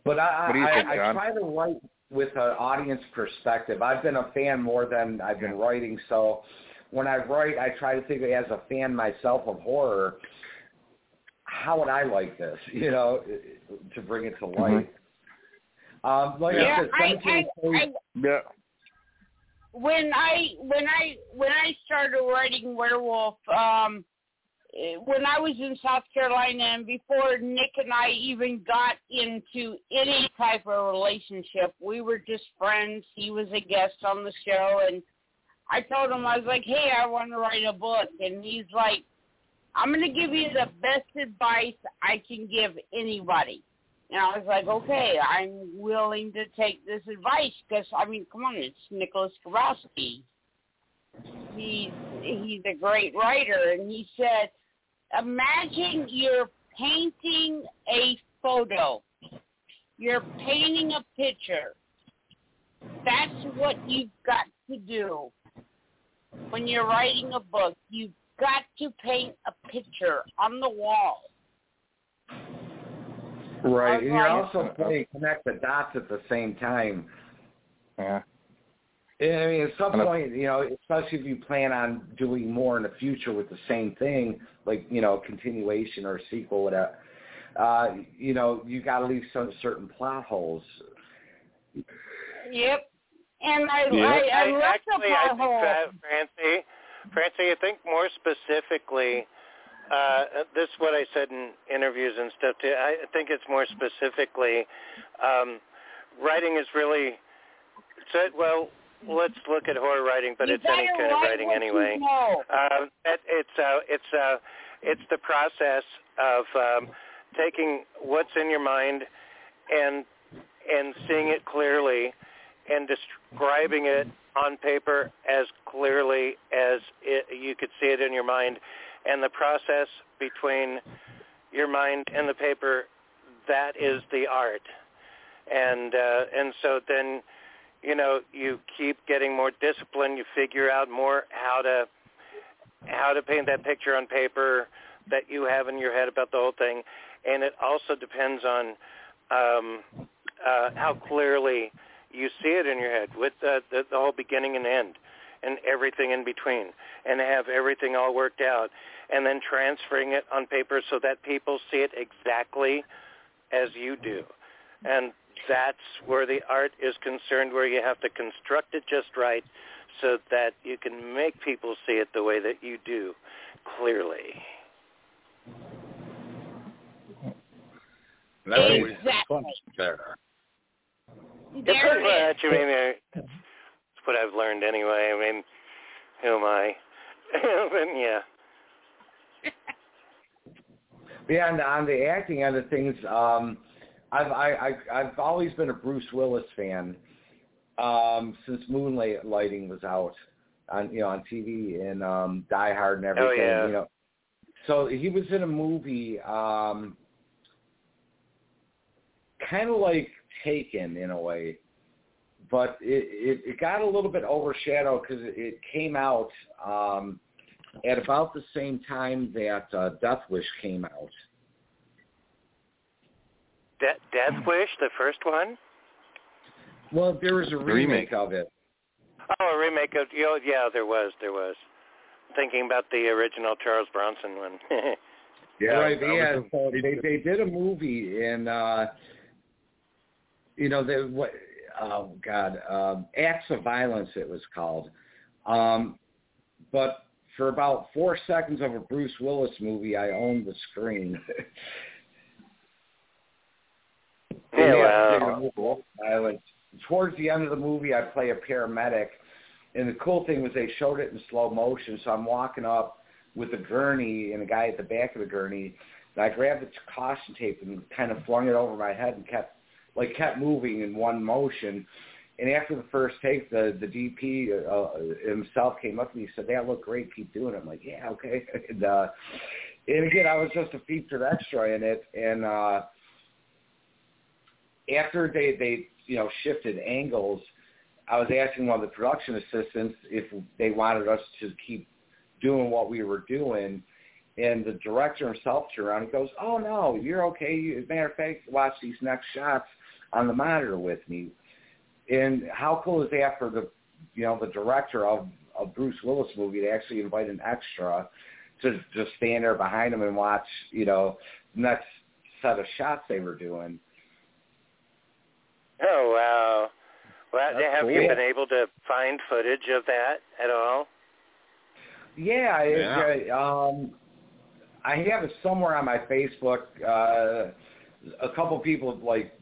But I What do you I, think, I, I try to write with an audience perspective. I've been a fan more than I've been writing, so when I write, I try to think as a fan myself of horror, how would I like this? (laughs) You know, to bring it to life. Um, like yeah, I said, I, I, I Yeah. when I when I when I started writing Werewolf, um, when I was in South Carolina and before Nick and I even got into any type of relationship, we were just friends. He was a guest on the show, and I told him I was like, "Hey, I want to write a book," and he's like, "I'm going to give you the best advice I can give anybody." And I was like, okay, I'm willing to take this advice because I mean, come on, it's Nicholas Kowalski. He's he's a great writer, and he said, imagine you're painting a photo, you're painting a picture. That's what you've got to do when you're writing a book. You've got to paint a picture on the wall. right, and you're Right. also playing connect the dots at the same time. Yeah. And, I mean, at some And point, you know, especially if you plan on doing more in the future with the same thing, like you know, continuation or sequel, whatever. Uh, you know, you got to leave some certain plot holes. Yep. And I, Yeah. I, I, left actually, the I plot think hole. that, Francie, Francie, I think more specifically, uh, this is what I said in interviews and stuff too. I think it's more specifically, um, writing is really, so, well, let's look at horror writing, but You it's any kind of writing anyway. Um, it, it's uh, it's uh, it's the process of um, taking what's in your mind and and seeing it clearly and describing it on paper as clearly as it, you could see it in your mind, and the process between your mind and the paper that is the art, and uh, and so then you know you keep getting more disciplined. You figure out more how to how to paint that picture on paper that you have in your head about the whole thing, and it also depends on um, uh, how clearly you see it in your head with the, the, the whole beginning and end and everything in between and have everything all worked out and then transferring it on paper so that people see it exactly as you do. And that's where the art is concerned, where you have to construct it just right so that you can make people see it the way that you do clearly. That's always Exactly. fun there. It's There pretty it I mean, it's what I've learned anyway. I mean, who am I? (laughs) but yeah. (laughs) Yeah, on the, on the acting end of things, um, I've I, I I've always been a Bruce Willis fan um, since Moonlighting was out on you know on TV and um, Die Hard and everything. Oh, yeah. You know, so he was in a movie, um, kind of like Taken in a way, but it it, it got a little bit overshadowed because it, it came out. Um, at about the same time that uh, Death Wish came out. De- Death Wish, the first one? Well, there was a remake, remake. of it. Oh, a remake of, oh, yeah, there was, there was. Thinking about the original Charles Bronson one. (laughs) Yeah, right. Yeah, was so they they did a movie and uh you know the what oh god um acts of violence it was called Um, but for about four seconds of a Bruce Willis movie, I owned the screen. (laughs) And wow. I was towards the end of the movie. I play a paramedic, and the cool thing was they showed it in slow motion. So I'm walking up with a gurney and a guy at the back of the gurney, and I grabbed the caution tape and kind of flung it over my head and kept like kept moving in one motion. And after the first take, the the DP uh, himself came up to me and said, "That looked great. Keep doing it." I'm like, "Yeah, okay." (laughs) and, uh, and again, I was just a featured extra in it, and uh, after they they you know shifted angles, I was asking one of the production assistants if they wanted us to keep doing what we were doing. And the director himself turned around and goes, "Oh no, you're okay. As a matter of fact, watch these next shots on the monitor with me." And how cool is that for the, you know, the director of a Bruce Willis movie to actually invite an extra to just stand there behind him and watch, you know, the next set of shots they were doing. Oh wow. Well, That's have you been able to find footage of that at all? Yeah, it, uh, um, I have it somewhere on my Facebook. Uh, a couple people have like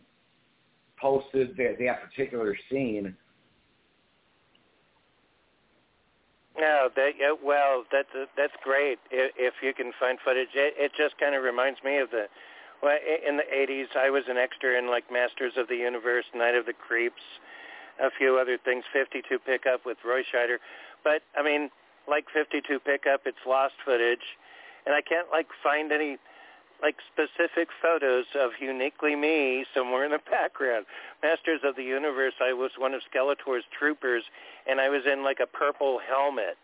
posted that, that particular scene. No, that yeah, well, that's that's great if, if you can find footage. It, it just kind of reminds me of the well, in the '80s, I was an extra in like Masters of the Universe, Night of the Creeps, a few other things. 52 pickup with Roy Scheider, but I mean, like 52 pickup, it's lost footage, and I can't like find any like specific photos of uniquely me somewhere in the (laughs) background. Masters of the Universe, I was one of Skeletor's troopers, and I was in like a purple helmet,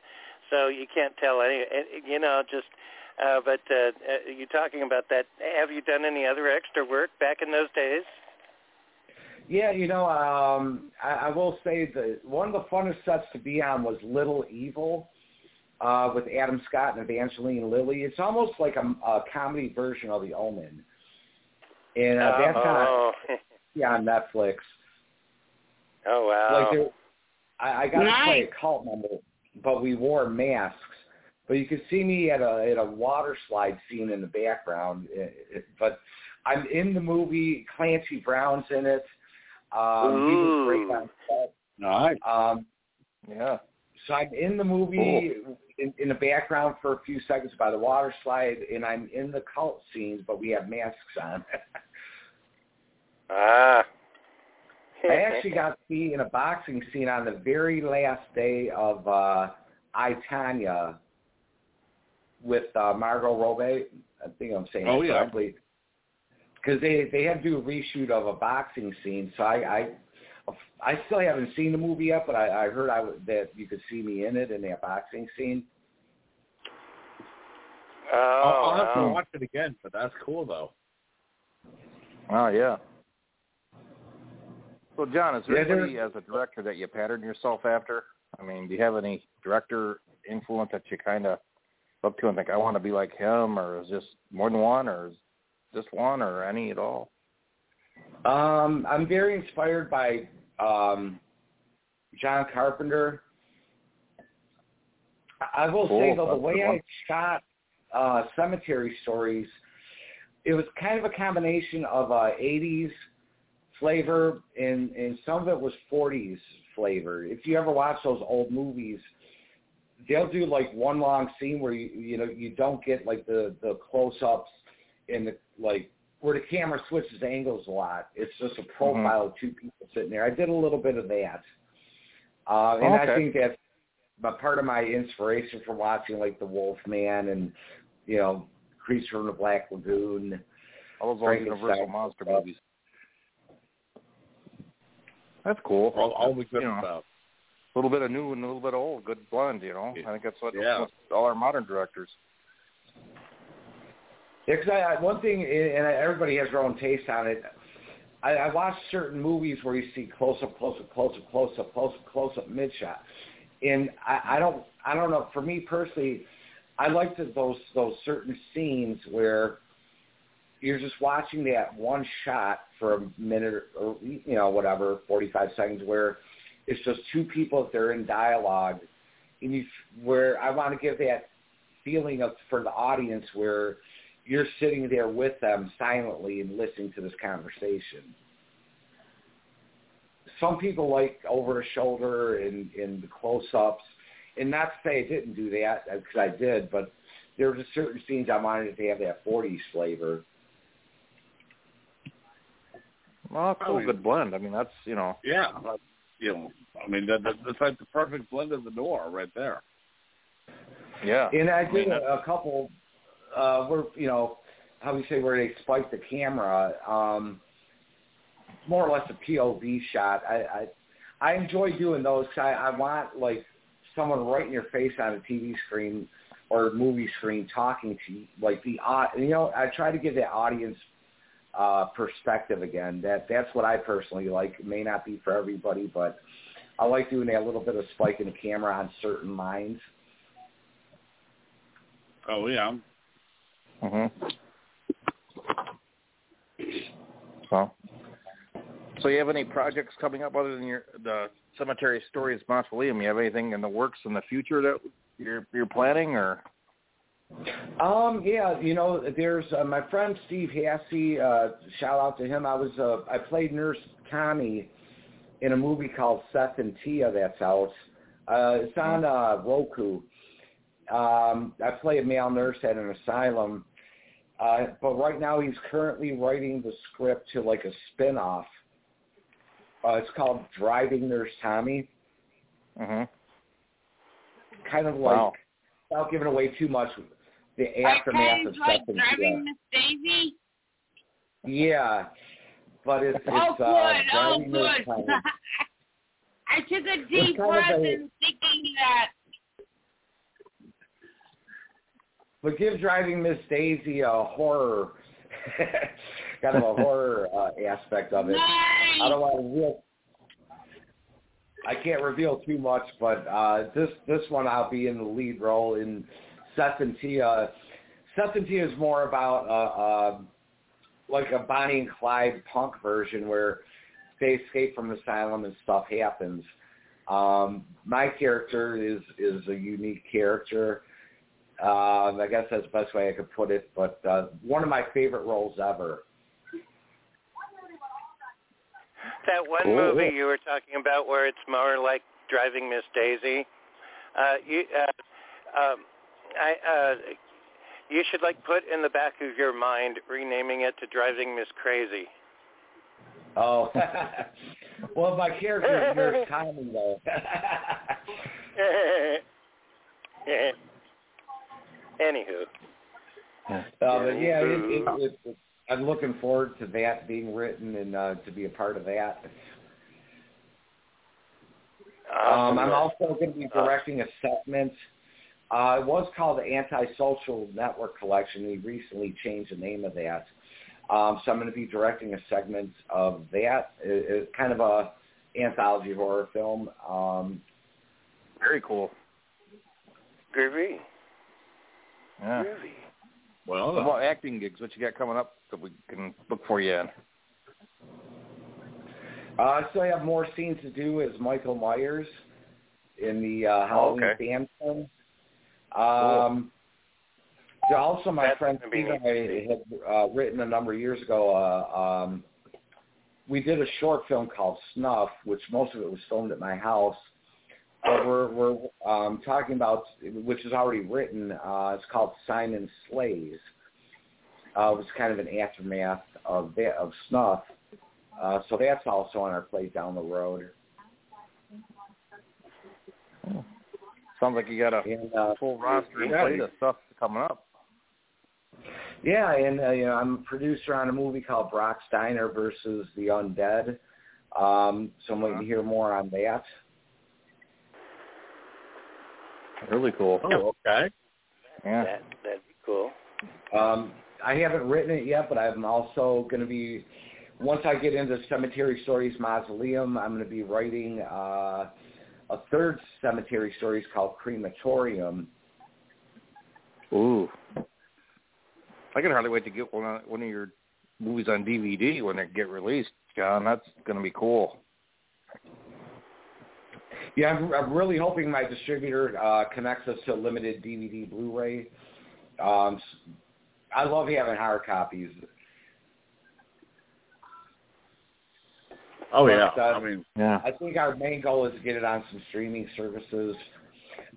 so you can't tell any. You know, just. Uh, but uh, uh, you talking about that? Have you done any other extra work back in those days? Yeah, you know, um, I, I will say that one of the funnest sets to be on was Little Evil uh, with Adam Scott and Evangeline Lilly. It's almost like a, a comedy version of The Omen, and uh, that's on, oh, (laughs) yeah, on Netflix. oh wow! Like there, I, I got to play a cult member, but we wore masks. But you can see me at a at a water slide scene in the background. It- it- But I'm in the movie. Clancy Brown's in it. Um, he was great on set. Nice. Um, Yeah. so I'm in the movie in, in the background for a few seconds by the water slide, and I'm in the cult scenes, but we have masks on. (laughs) ah. I actually got to be in a boxing scene on the very last day of uh, I Tanya with uh, Margot Robbie. I think I'm saying Oh, it yeah. correctly. Because they they had to do a reshoot of a boxing scene, so I I, I still haven't seen the movie yet, but I, I heard I that you could see me in it in that boxing scene. I'll, Oh, I'll have to watch it again, but that's cool though. Oh yeah. So John, is there Yeah, anybody as a director that you pattern yourself after? I mean, do you have any director influence that you kind of look to and think I want to be like him, or is just more than one, or is just one, or any at all? Um, I'm very inspired by um, John Carpenter. I I will Cool. say though, the way I shot uh, Cemetery Stories, it was kind of a combination of uh, 80s flavor and and some of it was 40s flavor. If you ever watch those old movies, they'll do like one long scene where you you know you don't get like the the close ups and the like where the camera switches angles a lot. It's just a profile of two people sitting there. I did a little bit of that, uh, and I think that's a part of my inspiration for watching like The Wolf Man and you know Creature from the Black Lagoon. All those old Frankenstein Universal monster movies. That's cool. All, all we good You know, about. A little bit of new and a little bit of old, good blend. You know, I think that's what Yeah. all our modern directors. Yeah, 'cause I, I, one thing, eh, and everybody has their own taste on it. I, I watch certain movies where you see close up, close up, close up, close up, close up, close up, mid shot, and I, I don't, I don't know. For me personally, I like the, those those certain scenes where you're just watching that one shot for a minute or, or you know whatever, 45 seconds, where it's just two people that they're in dialogue, and you where I want to give that feeling of for the audience where you're sitting there with them silently and listening to this conversation. Some people like over the shoulder and, and the close-ups, and not to say I didn't do that uh, because I did, but there were just certain scenes I wanted to have that 40s flavor. Well, it's a good blend. I mean, that's you know. Yeah, that's, you know, I mean that, that that's like the perfect blend of the noir right there. Yeah. And I I did mean, a, a couple uh where you know, how we say where they spike the camera, um more or less a POV shot. I I, I enjoy doing those. 'cause I, I want like someone right in your face on a TV screen or movie screen talking to you, like the au- you know, I try to give that audience uh perspective again. That that's what I personally like. It may not be for everybody, but I like doing that little bit of spike in the camera on certain lines. Oh yeah. Mhm. So, so you have any projects coming up other than your the Cemetery Stories Mausoleum? You have anything in the works in the future that you're you're planning, or? Um, yeah, you know, there's uh, my friend Steve Hassey. Uh, shout out to him. I was uh, I played Nurse Tommy in a movie called Seth and Tia that's out. Uh, it's on uh, Roku. Um, I play a male nurse at an asylum, uh, but right now he's currently writing the script to like a spin-off. Uh, it's called Driving Nurse Tommy. Mhm. Kind of like, Wow. without giving away too much, the aftermath kind of like Seth driving Miss Daisy. Yeah, but it's it's Oh, uh, good. Oh, driving Nurse good. (laughs) I took a deep breath and thinking that But give driving Miss Daisy a horror, (laughs) kind of a horror uh, aspect of it. I don't want to reveal. I can't reveal too much, but uh, this this one I'll be in the lead role in Seth and Tia. Seth and Tia is more about uh, uh, like a Bonnie and Clyde punk version where they escape from the asylum and stuff happens. Um, my character is is a unique character. Uh, I guess that's the best way I could put it. But uh, one of my favorite roles ever. That one Cool. movie you were talking about where it's more like driving Miss Daisy. Uh, you, uh, um, I, uh, you should like put in the back of your mind renaming it to Driving Miss Crazy. Oh, (laughs) well, my character is Nurse Tommy though. (laughs) Anywho, Uh, but yeah, it, it, it, it, I'm looking forward to that being written and uh, to be a part of that. Um, I'm also going to be directing a segment. Uh, it was called the Antisocial Network Collection. We recently changed the name of that. Um, so I'm going to be directing a segment of that. It, it's kind of a anthology horror film. Um, Very cool. groovy, Yeah. groovy. Well, What about acting gigs? What you got coming up that we can look for you in? uh, I still have more scenes to do as Michael Myers in the uh, Halloween Oh, okay. fan film. Um, so Also, my That's friend gonna Steve and I had uh, written a number of years ago. Uh, um, we did a short film called Snuff, which most of it was filmed at my house. But we're we're um, talking about, which is already written. Uh, it's called Simon Slays. Uh, it was kind of an aftermath of that, of Snuff. Uh, so that's also on our plate down the road. Sounds like you got a And uh, full roster in Yeah. plate of stuff coming up. Yeah, and uh, you know, I'm a producer on a movie called Brock Steiner versus the Undead. Um, so I'm waiting to hear more on that. Really cool. oh, okay. Yeah. That that'd be cool. Um, I haven't written it yet, but I'm also going to be once I get into Cemetery Stories Mausoleum, I'm going to be writing uh, a third Cemetery story is called Crematorium. Ooh. I can hardly wait to get one of, one of your movies on DVD when they get released, John. That's going to be cool. Yeah, I'm, I'm really hoping my distributor uh, connects us to limited DVD Blu-ray. Um, I love having hard copies. Oh yeah, But, uh, I mean, Yeah. I think our main goal is to get it on some streaming services.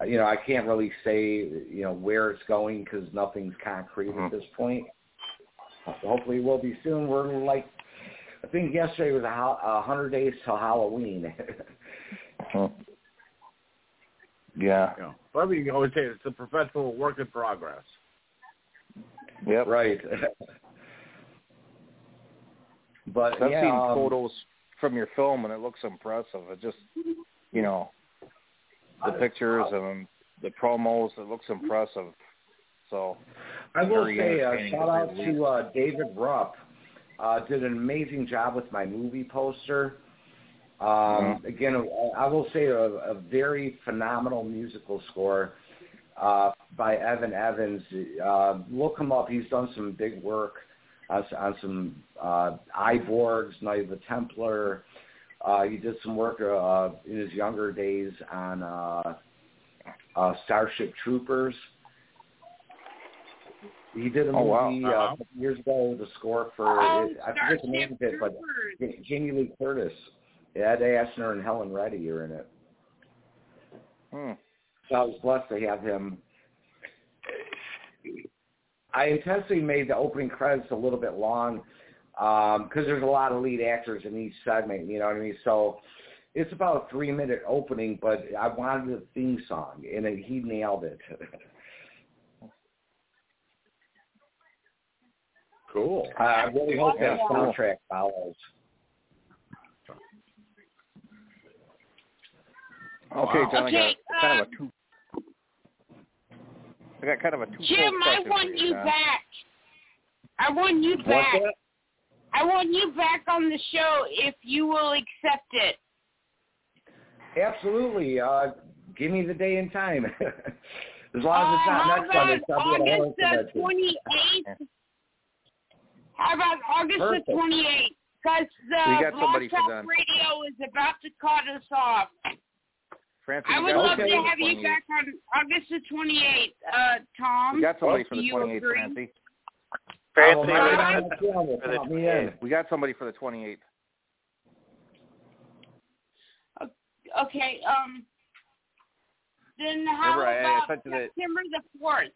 Uh, You know, I can't really say you know where it's going because nothing's concrete Mhm. at this point. Hopefully, it will be soon. We're like, I think yesterday was a, ho- hundred days till Halloween. (laughs) Huh. Yeah. you know, but I mean, you can always say it's a perpetual work in progress. Yep. right. (laughs) but I've yeah, seen um, photos from your film, and it looks impressive. It just, you know, the pictures and the promos. It looks impressive. So. I will say uh, shout out to uh, David Rupp. Uh, did an amazing job with my movie poster. Um, Mhm. Again, I will say a, a very phenomenal musical score uh, by Evan Evans. Uh, look him up. He's done some big work on, on some uh, Iborgs, Night of the Templar. Uh, he did some work uh, in his younger days on uh, uh, Starship Troopers. He did a Oh, wow. movie uh, Uh-huh. a years ago, the score for Oh, I forget the name of it, but Troopers. Jamie Lee Curtis, Ed Asner, and Helen Reddy are in it. Hmm. So I was blessed to have him. I intentionally made the opening credits a little bit long because there's a lot of lead actors in each segment. You know what I mean? So it's about a three minute opening, but I wanted a theme song, and it, he nailed it. (laughs) Cool. I really hope that Yeah, cool. soundtrack follows. Okay, John. Okay, I got kind of uh, a two. I got kind of a two. Jim, I want you back. I want you back. I want you back on the show if you will accept it. Absolutely. Uh, give me the day and time. (laughs) as long as it's Uh, not how next Sunday, about so I'll be at a August the 28th? How about August Perfect. the 28th? Because the Blog Talk. Radio is about to cut us off. Francie, I would love somebody to have you back on August the 28th. Uh, Tom, We got somebody for the 28th. Francie. Francie, mark Uh, on my calendar. for the Count me in. We got somebody for the 28th. Okay, um, then how Remember, I- I about the- September the 4th?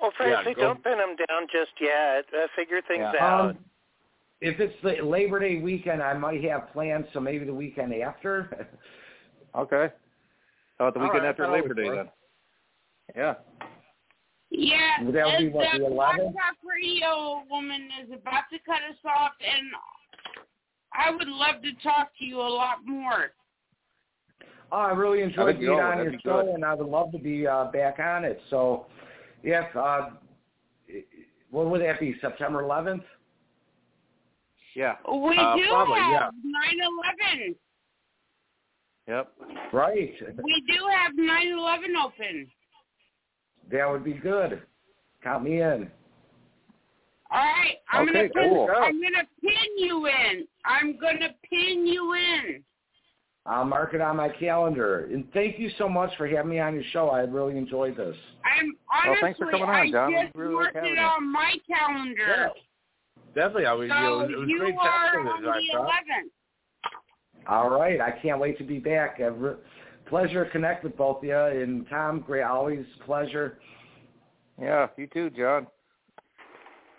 well, Francie, Yeah, don't pin them down just yet. Uh, figure things Yeah. out. Um, if it's the Labor Day weekend, I might have plans, so maybe the weekend after. (laughs) Okay. How about the weekend right, after Labor Day for then? Yeah. Yeah, That would be what, the the Blog 11th? Talk Radio woman is about to cut us off, and I would love to talk to you a lot more. Oh, I really enjoyed That'd be being all- on that'd your be show, good. and I would love to be uh, back on it. So, yes, uh, what would that be? September 11th? Yeah. We Uh, do probably, yeah. have 9/11. Yep. Right. We do have 9/11 open. That would be good. Count me in. All right, I'm Okay, gonna pin, cool. I'm gonna pin you in. I'm gonna pin you in. I'll mark it on my calendar. And thank you so much for having me on your show. I really enjoyed this. I'm Well, honestly, thanks for coming on, I John. We just really marked it on my calendar. Yeah. Definitely, I was, So you know, it was you great are chatting on you, the 11th. All right. I can't wait to be back. A re- pleasure to connect with both of you. And Tom, great, always pleasure. Yeah. You too, John.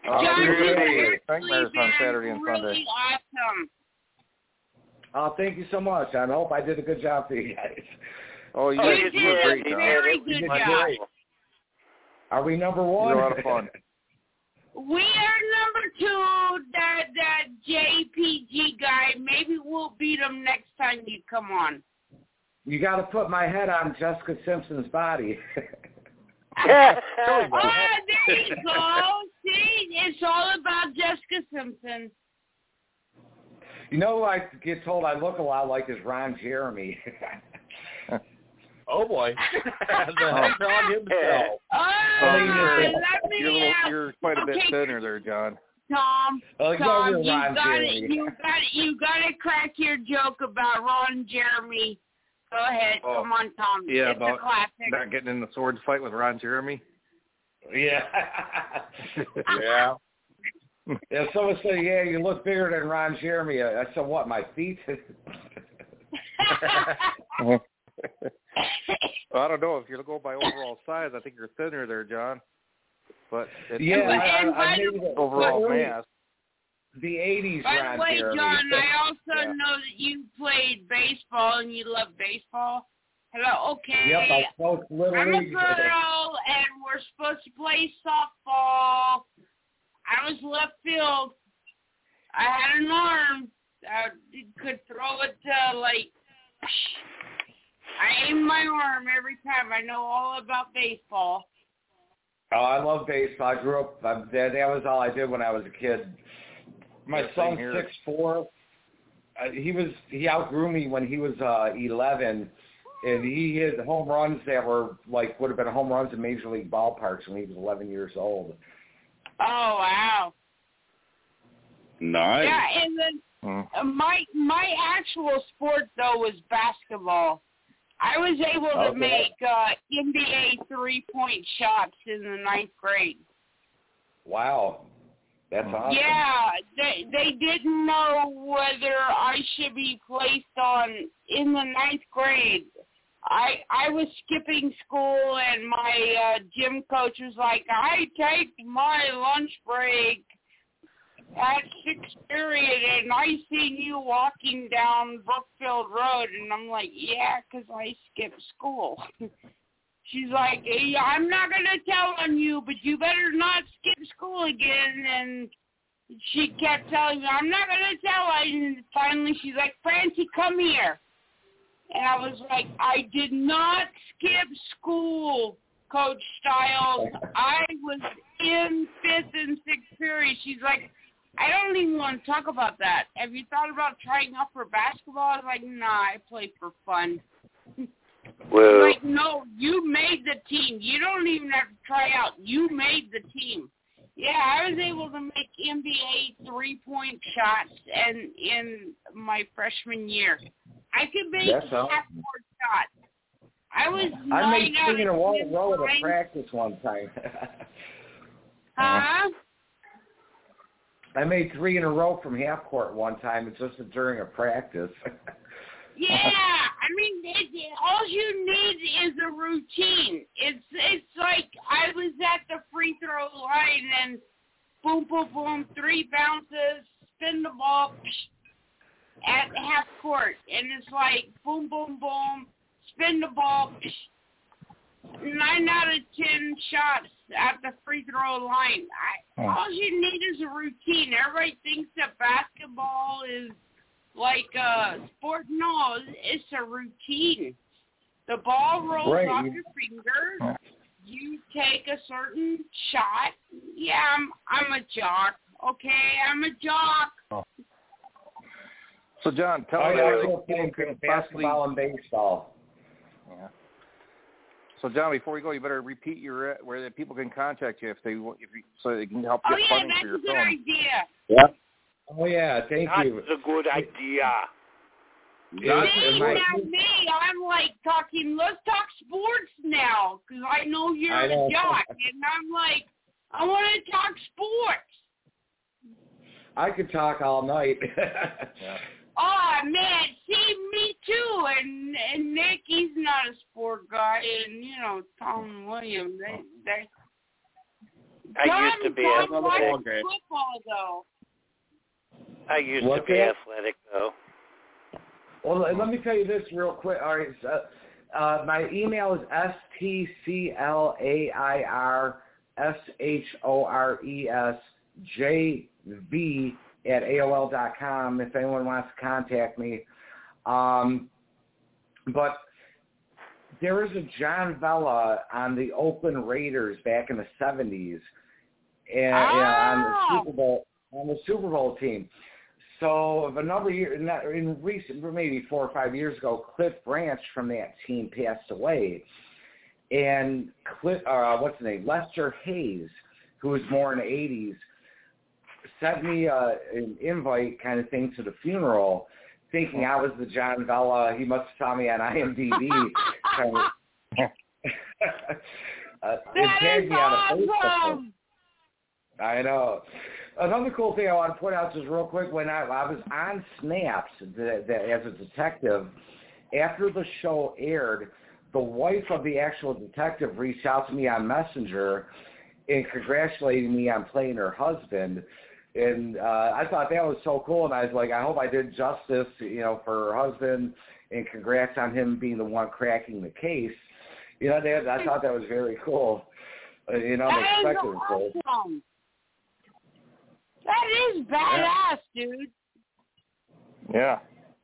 Uh, John, we were you've gonna do actually on Saturday and really Sunday. awesome. Uh, thank you so much. I hope I did a good job for you guys. Oh, you Oh, you you were did. great, You John. did. Very good job. Are we number You one? a lot of fun. (laughs) We are number two, that that JPG guy. Maybe we'll beat him next time you come on. you got to put my head on Jessica Simpson's body. (laughs) (laughs) oh, there you (laughs) go. See, it's all about Jessica Simpson. you know, I get told I look a lot like this Ron Jeremy. Oh boy, (laughs) the heck on himself. Oh, Oh, mean, you're, let me you're, little, you're quite a bit okay, thinner there, John. Tom, Oh, yeah, Tom, you're you Ron got it. You got it. You got to crack your joke about Ron Jeremy. Go ahead. Oh, Come on, Tom. yeah, it's about a classic. Not getting in the sword fight with Ron Jeremy. Yeah. (laughs) (laughs) Yeah. yeah. Someone said, "Yeah, you look bigger than Ron Jeremy." I I said, "What? My feet?" Uh-huh. Well, I don't know if you go by overall size. I think you're thinner there, John. But it's yeah, And- I, and I, I by made the- overall the, mass. The '80s By the way, John, I also Yeah. know that you played baseball and you love baseball. Hello, okay. Yep, I coached Little I'm a girl, and we're supposed to play softball. I was left field. I had an arm. I could throw it to, like, I aim my arm every time. I know all about baseball. Oh, I love baseball. I grew up. I, that, that was all I did when I was a kid. My Yeah, son's six four. Uh, he was he outgrew me when he was uh eleven, and he hit home runs that were like would have been home runs in major league ballparks when he was eleven years old. Oh, wow. Nice. Yeah, and then. Uh, my my actual sport though was basketball. I was able to Okay. make uh, NBA three point shots in the ninth grade. Wow, that's awesome. Yeah, they they didn't know whether I should be placed on in the ninth grade. I I was skipping school and my uh, gym coach was like, I take my lunch break at sixth period and I seen you walking down Brookfield Road and I'm like, yeah, 'cause I skipped school. (laughs) She's like, hey, I'm not to tell on you, but you better not skip school again. And she kept telling me, I'm not to tell. And finally she's like, Francie, come here. And I was like, I did not skip school, Coach Styles. I was in fifth and sixth period. She's like, I don't even want to talk about that. Have you thought about trying out for basketball? I was like, nah, I play for fun. (laughs) Whoa. Like, no, you made the team. You don't even have to try out. You made the team. Yeah, I was able to make NBA three-point shots and in my freshman year. I could make half-court shots. I was I made in a row, at a practice one time. (laughs) Huh? I made three in a row from half court one time. It's just during a practice. (laughs) Yeah, I mean, it, all you need is a routine. It's it's like I was at the free throw line and boom, boom, boom, three bounces, spin the ball psh, at half court, and it's like boom, boom, boom, spin the ball. Psh, nine out of ten shots at the free throw line. I, Oh. all you need is a routine. Everybody thinks that basketball is like uh sport no it's a routine the ball rolls Right, off you- your fingers you take a certain shot yeah i'm i'm a jock okay i'm a jock So, John, tell oh, us yeah, I where grew up people playing can possibly. basketball and baseball. Yeah. So, John, before we go, you better repeat your uh, where the people can contact you if they want, if you, so they can help oh get yeah funding that's for a your good film. idea Yeah. Oh yeah, thank That's you. a good idea. Yeah, See, and my- now me, I'm like talking. Let's talk sports now, because I know you're I know. a jock, and I'm like, I want to talk sports. I could talk all night. (laughs) Oh man, see me too, and and Nick, he's not a sport guy, and you know Tom Williams, they they. I Tom, used to be Tom athletic. football though. I used What's to be that? athletic though. Well, let- let me tell you this real quick. All right, so, uh, my email is s t c l a i r s h o r e s j v at aol dot com. If anyone wants to contact me, um, but there was a John Vella on the Oakland Raiders back in the seventies, and on the Ah. Super Bowl on the Super Bowl team. So of a number of years, in recent, maybe four or five years ago, Cliff Branch from that team passed away, and Cliff, uh, what's his name, Lester Hayes, who was more in the '80s, sent me uh, an invite kind of thing to the funeral. thinking I was the John Vella. He must have saw me on IMDb. (laughs) kind of, (laughs) uh, That a awesome. I know. Another cool thing I want to point out just real quick, when I, I was on Snapped the, the, as a detective, after the show aired, the wife of the actual detective reached out to me on Messenger and congratulating me on playing her husband. And uh, I thought that was so cool, and I was like, I hope I did justice, you know, for her husband, and congrats on him being the one cracking the case. You know, that, I thought that was very cool. Uh, you know, That is unexpected, of course. awesome. That is badass, dude. Yeah.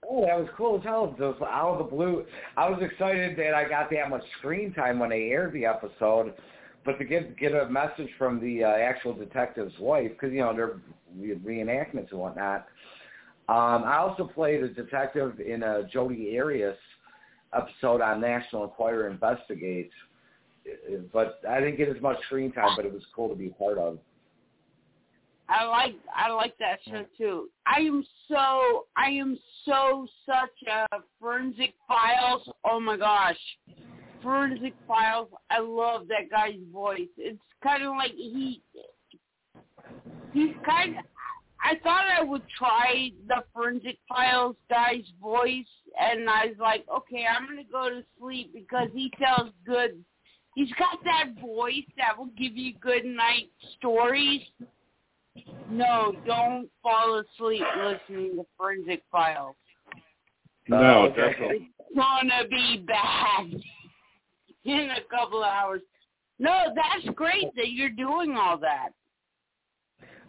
Oh, that was cool as hell. Just out of the blue. I was excited that I got that much screen time when they aired the episode, but to get get a message from the uh, actual detective's wife, because you know they're re- reenactments and whatnot. Um, I also played a detective in a Jodi Arias episode on National Enquirer Investigates, but I didn't get as much screen time, but it was cool to be part of. I like I like that show too. I am so I am so such a forensic files. Oh my gosh, forensic files. I love that guy's voice. It's kind of like he he's kind. of I thought I would try the forensic files guy's voice, and I was like, okay, I'm gonna go to sleep because he tells good. He's got that voice that will give you good night stories. No, don't fall asleep listening to Forensic Files. No, okay. definitely. It's gonna be bad (laughs) in a couple of hours. No, that's great that you're doing all that.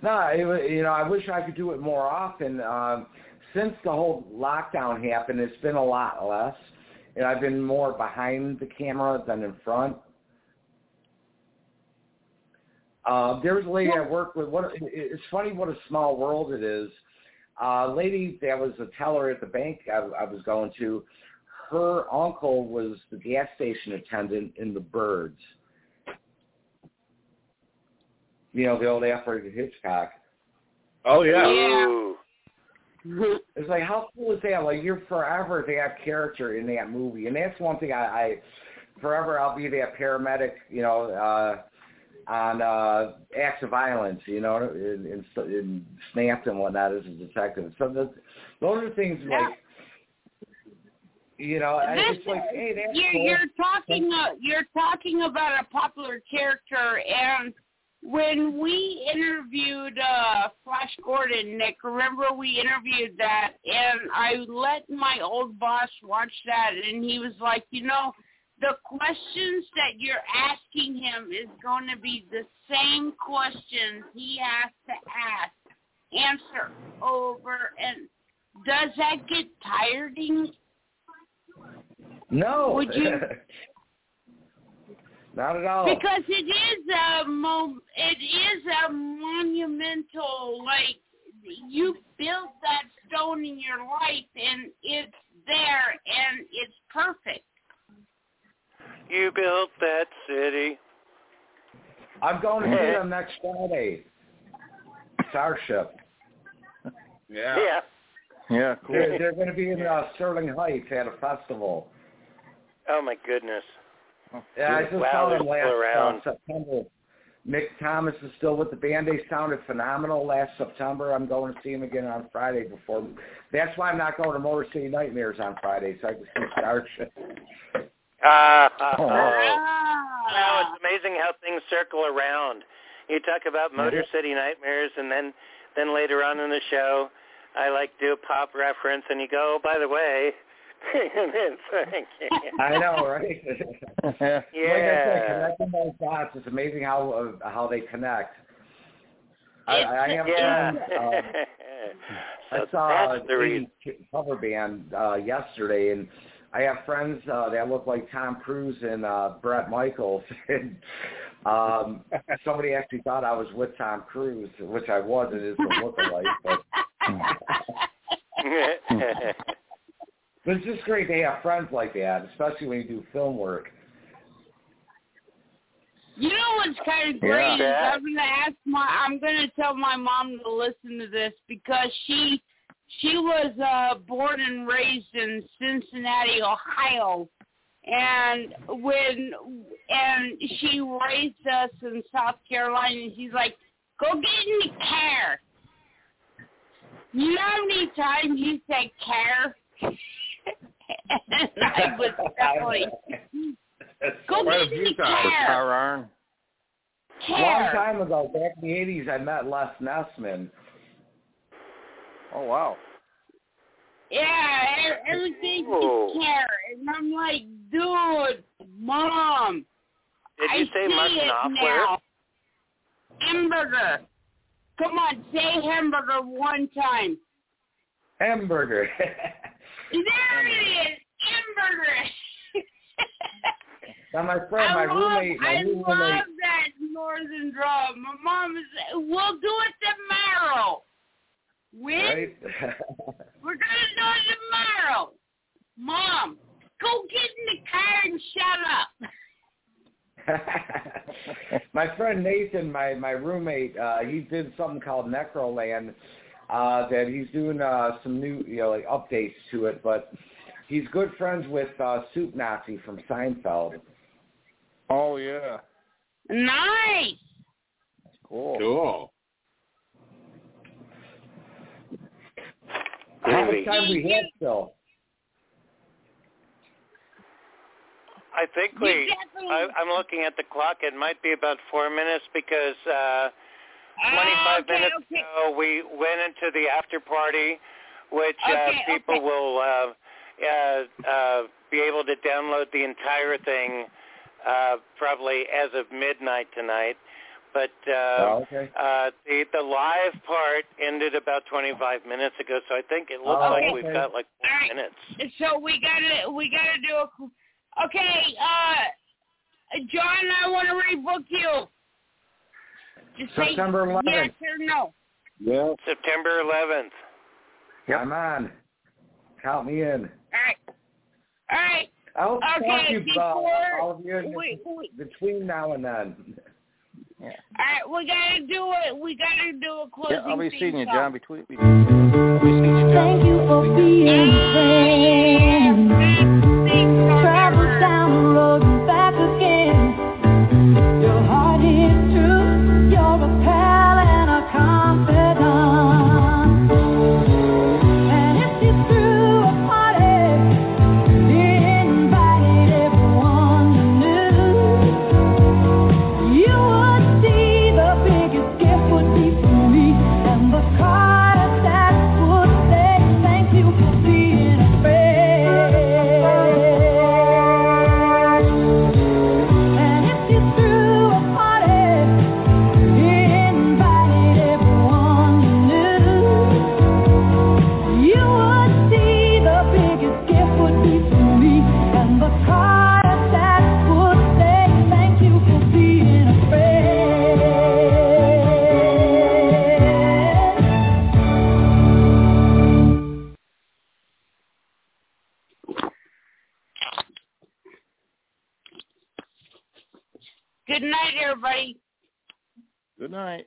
No, it, you know, I wish I could do it more often. Um, since the whole lockdown happened, it's been a lot less, and I've been more behind the camera than in front. Uh, there was a lady I worked with. What it- it's funny what a small world it is. Uh, lady that was a teller at the bank I, I was going to. Her uncle was the gas station attendant in the Birds. You know the old Alfred Hitchcock. Oh yeah. Ooh. (laughs) It's like how cool is that? Like you're forever that character in that movie, and that's one thing I, I forever I'll be that paramedic, you know, uh, on uh, acts of violence, you know, in, in, in Snapped and whatnot as a detective. So the, those are things Yeah. like, you know, This, it's like, hey, that's you're, cool. you're talking. Uh, you're talking about a popular character, and when we interviewed uh, Flash Gordon, Nick, remember we interviewed that, and I let my old boss watch that, and he was like, you know, the questions that you're asking him is going to be the same questions he has to ask, answer over, and does that get tiring? No, Would you- (laughs) not at all. Because it is a mo- it is a monumental like you built that stone in your life and it's there and it's perfect. You built that city. I'm going to see them next Friday. Starship. Yeah. (laughs) Yeah. Yeah, cool. They're, they're going to be in uh, Sterling Heights at a festival. Oh my goodness. Yeah, I just Wow, saw they're them last around. uh, September. Mick Thomas is still with the band. They sounded phenomenal last September. I'm going to see them again on Friday before. That's why I'm not going to Motor City Nightmares on Friday, so I can see Starship. (laughs) Ah. Oh. Wow, Ah. it's amazing how things circle around. You talk about Motor City Nightmares, and then then later on in the show, I like do a pop reference, and you go, oh, by the way. And it's like, I know, right? yeah. (laughs) Like I said, yeah. connecting those dots. It's amazing how uh, how they connect. I, I have yeah. friends. (laughs) Um, so I saw that's a the cover band uh, yesterday, and I have friends uh, that look like Tom Cruise and uh, Bret Michaels. (laughs) And um, somebody actually thought I was with Tom Cruise, which I wasn't. It's a lookalike, but but it's just great to have friends like that, especially when you do film work. You know what's kind of great Yeah. is I'm gonna ask my I'm gonna tell my mom to listen to this because she she was uh, born and raised in Cincinnati, Ohio, and when and she raised us in South Carolina. And she's like, "Go get in the car." You know how many times you said "car"? And (laughs) I was definitely go Quite a get few times. car. Car long time ago, back in the '80s, I met Les Nessman. Oh wow. Yeah, everything Whoa. is care. And I'm like, dude, mom. Did I you say see much it software? now. Hamburger. Come on, say hamburger one time. Hamburger. (laughs) There it is, hamburger. (laughs) now my friend, my I love, roommate, my I new love that northern draw. My mom is, we'll do it tomorrow. When? Right? (laughs) We're gonna do it tomorrow. Mom, go get in the car and shut up. (laughs) my friend Nathan, my my roommate, uh, he did something called Necroland. Uh, that he's doing uh, some new, you know, like updates to it. But he's good friends with uh, Soup Nazi from Seinfeld. Oh yeah. Nice. Cool. Cool. How much time do we have still? I think we. I, I'm looking at the clock. It might be about four minutes because uh, 25 Ah, okay, minutes okay. ago we went into the after party, which Okay, uh, people okay. will uh, uh, uh, be able to download the entire thing uh, probably as of midnight tonight. But uh, Oh, okay. uh, the the live part ended about 25 minutes ago, so I think it looks Oh, like okay. we've got like four All right. minutes. So we gotta we gotta do a. Okay, uh, John, I want to rebook you. Just say September 11th. yes or no. Yeah. September 11th. I'm on. Count me in. All right. All right. I hope to talk Okay, you about before all of you in we, we, between now and then. all right, we gotta do it. We gotta do a closing. Yeah, I'll be seeing you. John. Between. I'll be seeing you, John. Thank you for being friends. Night.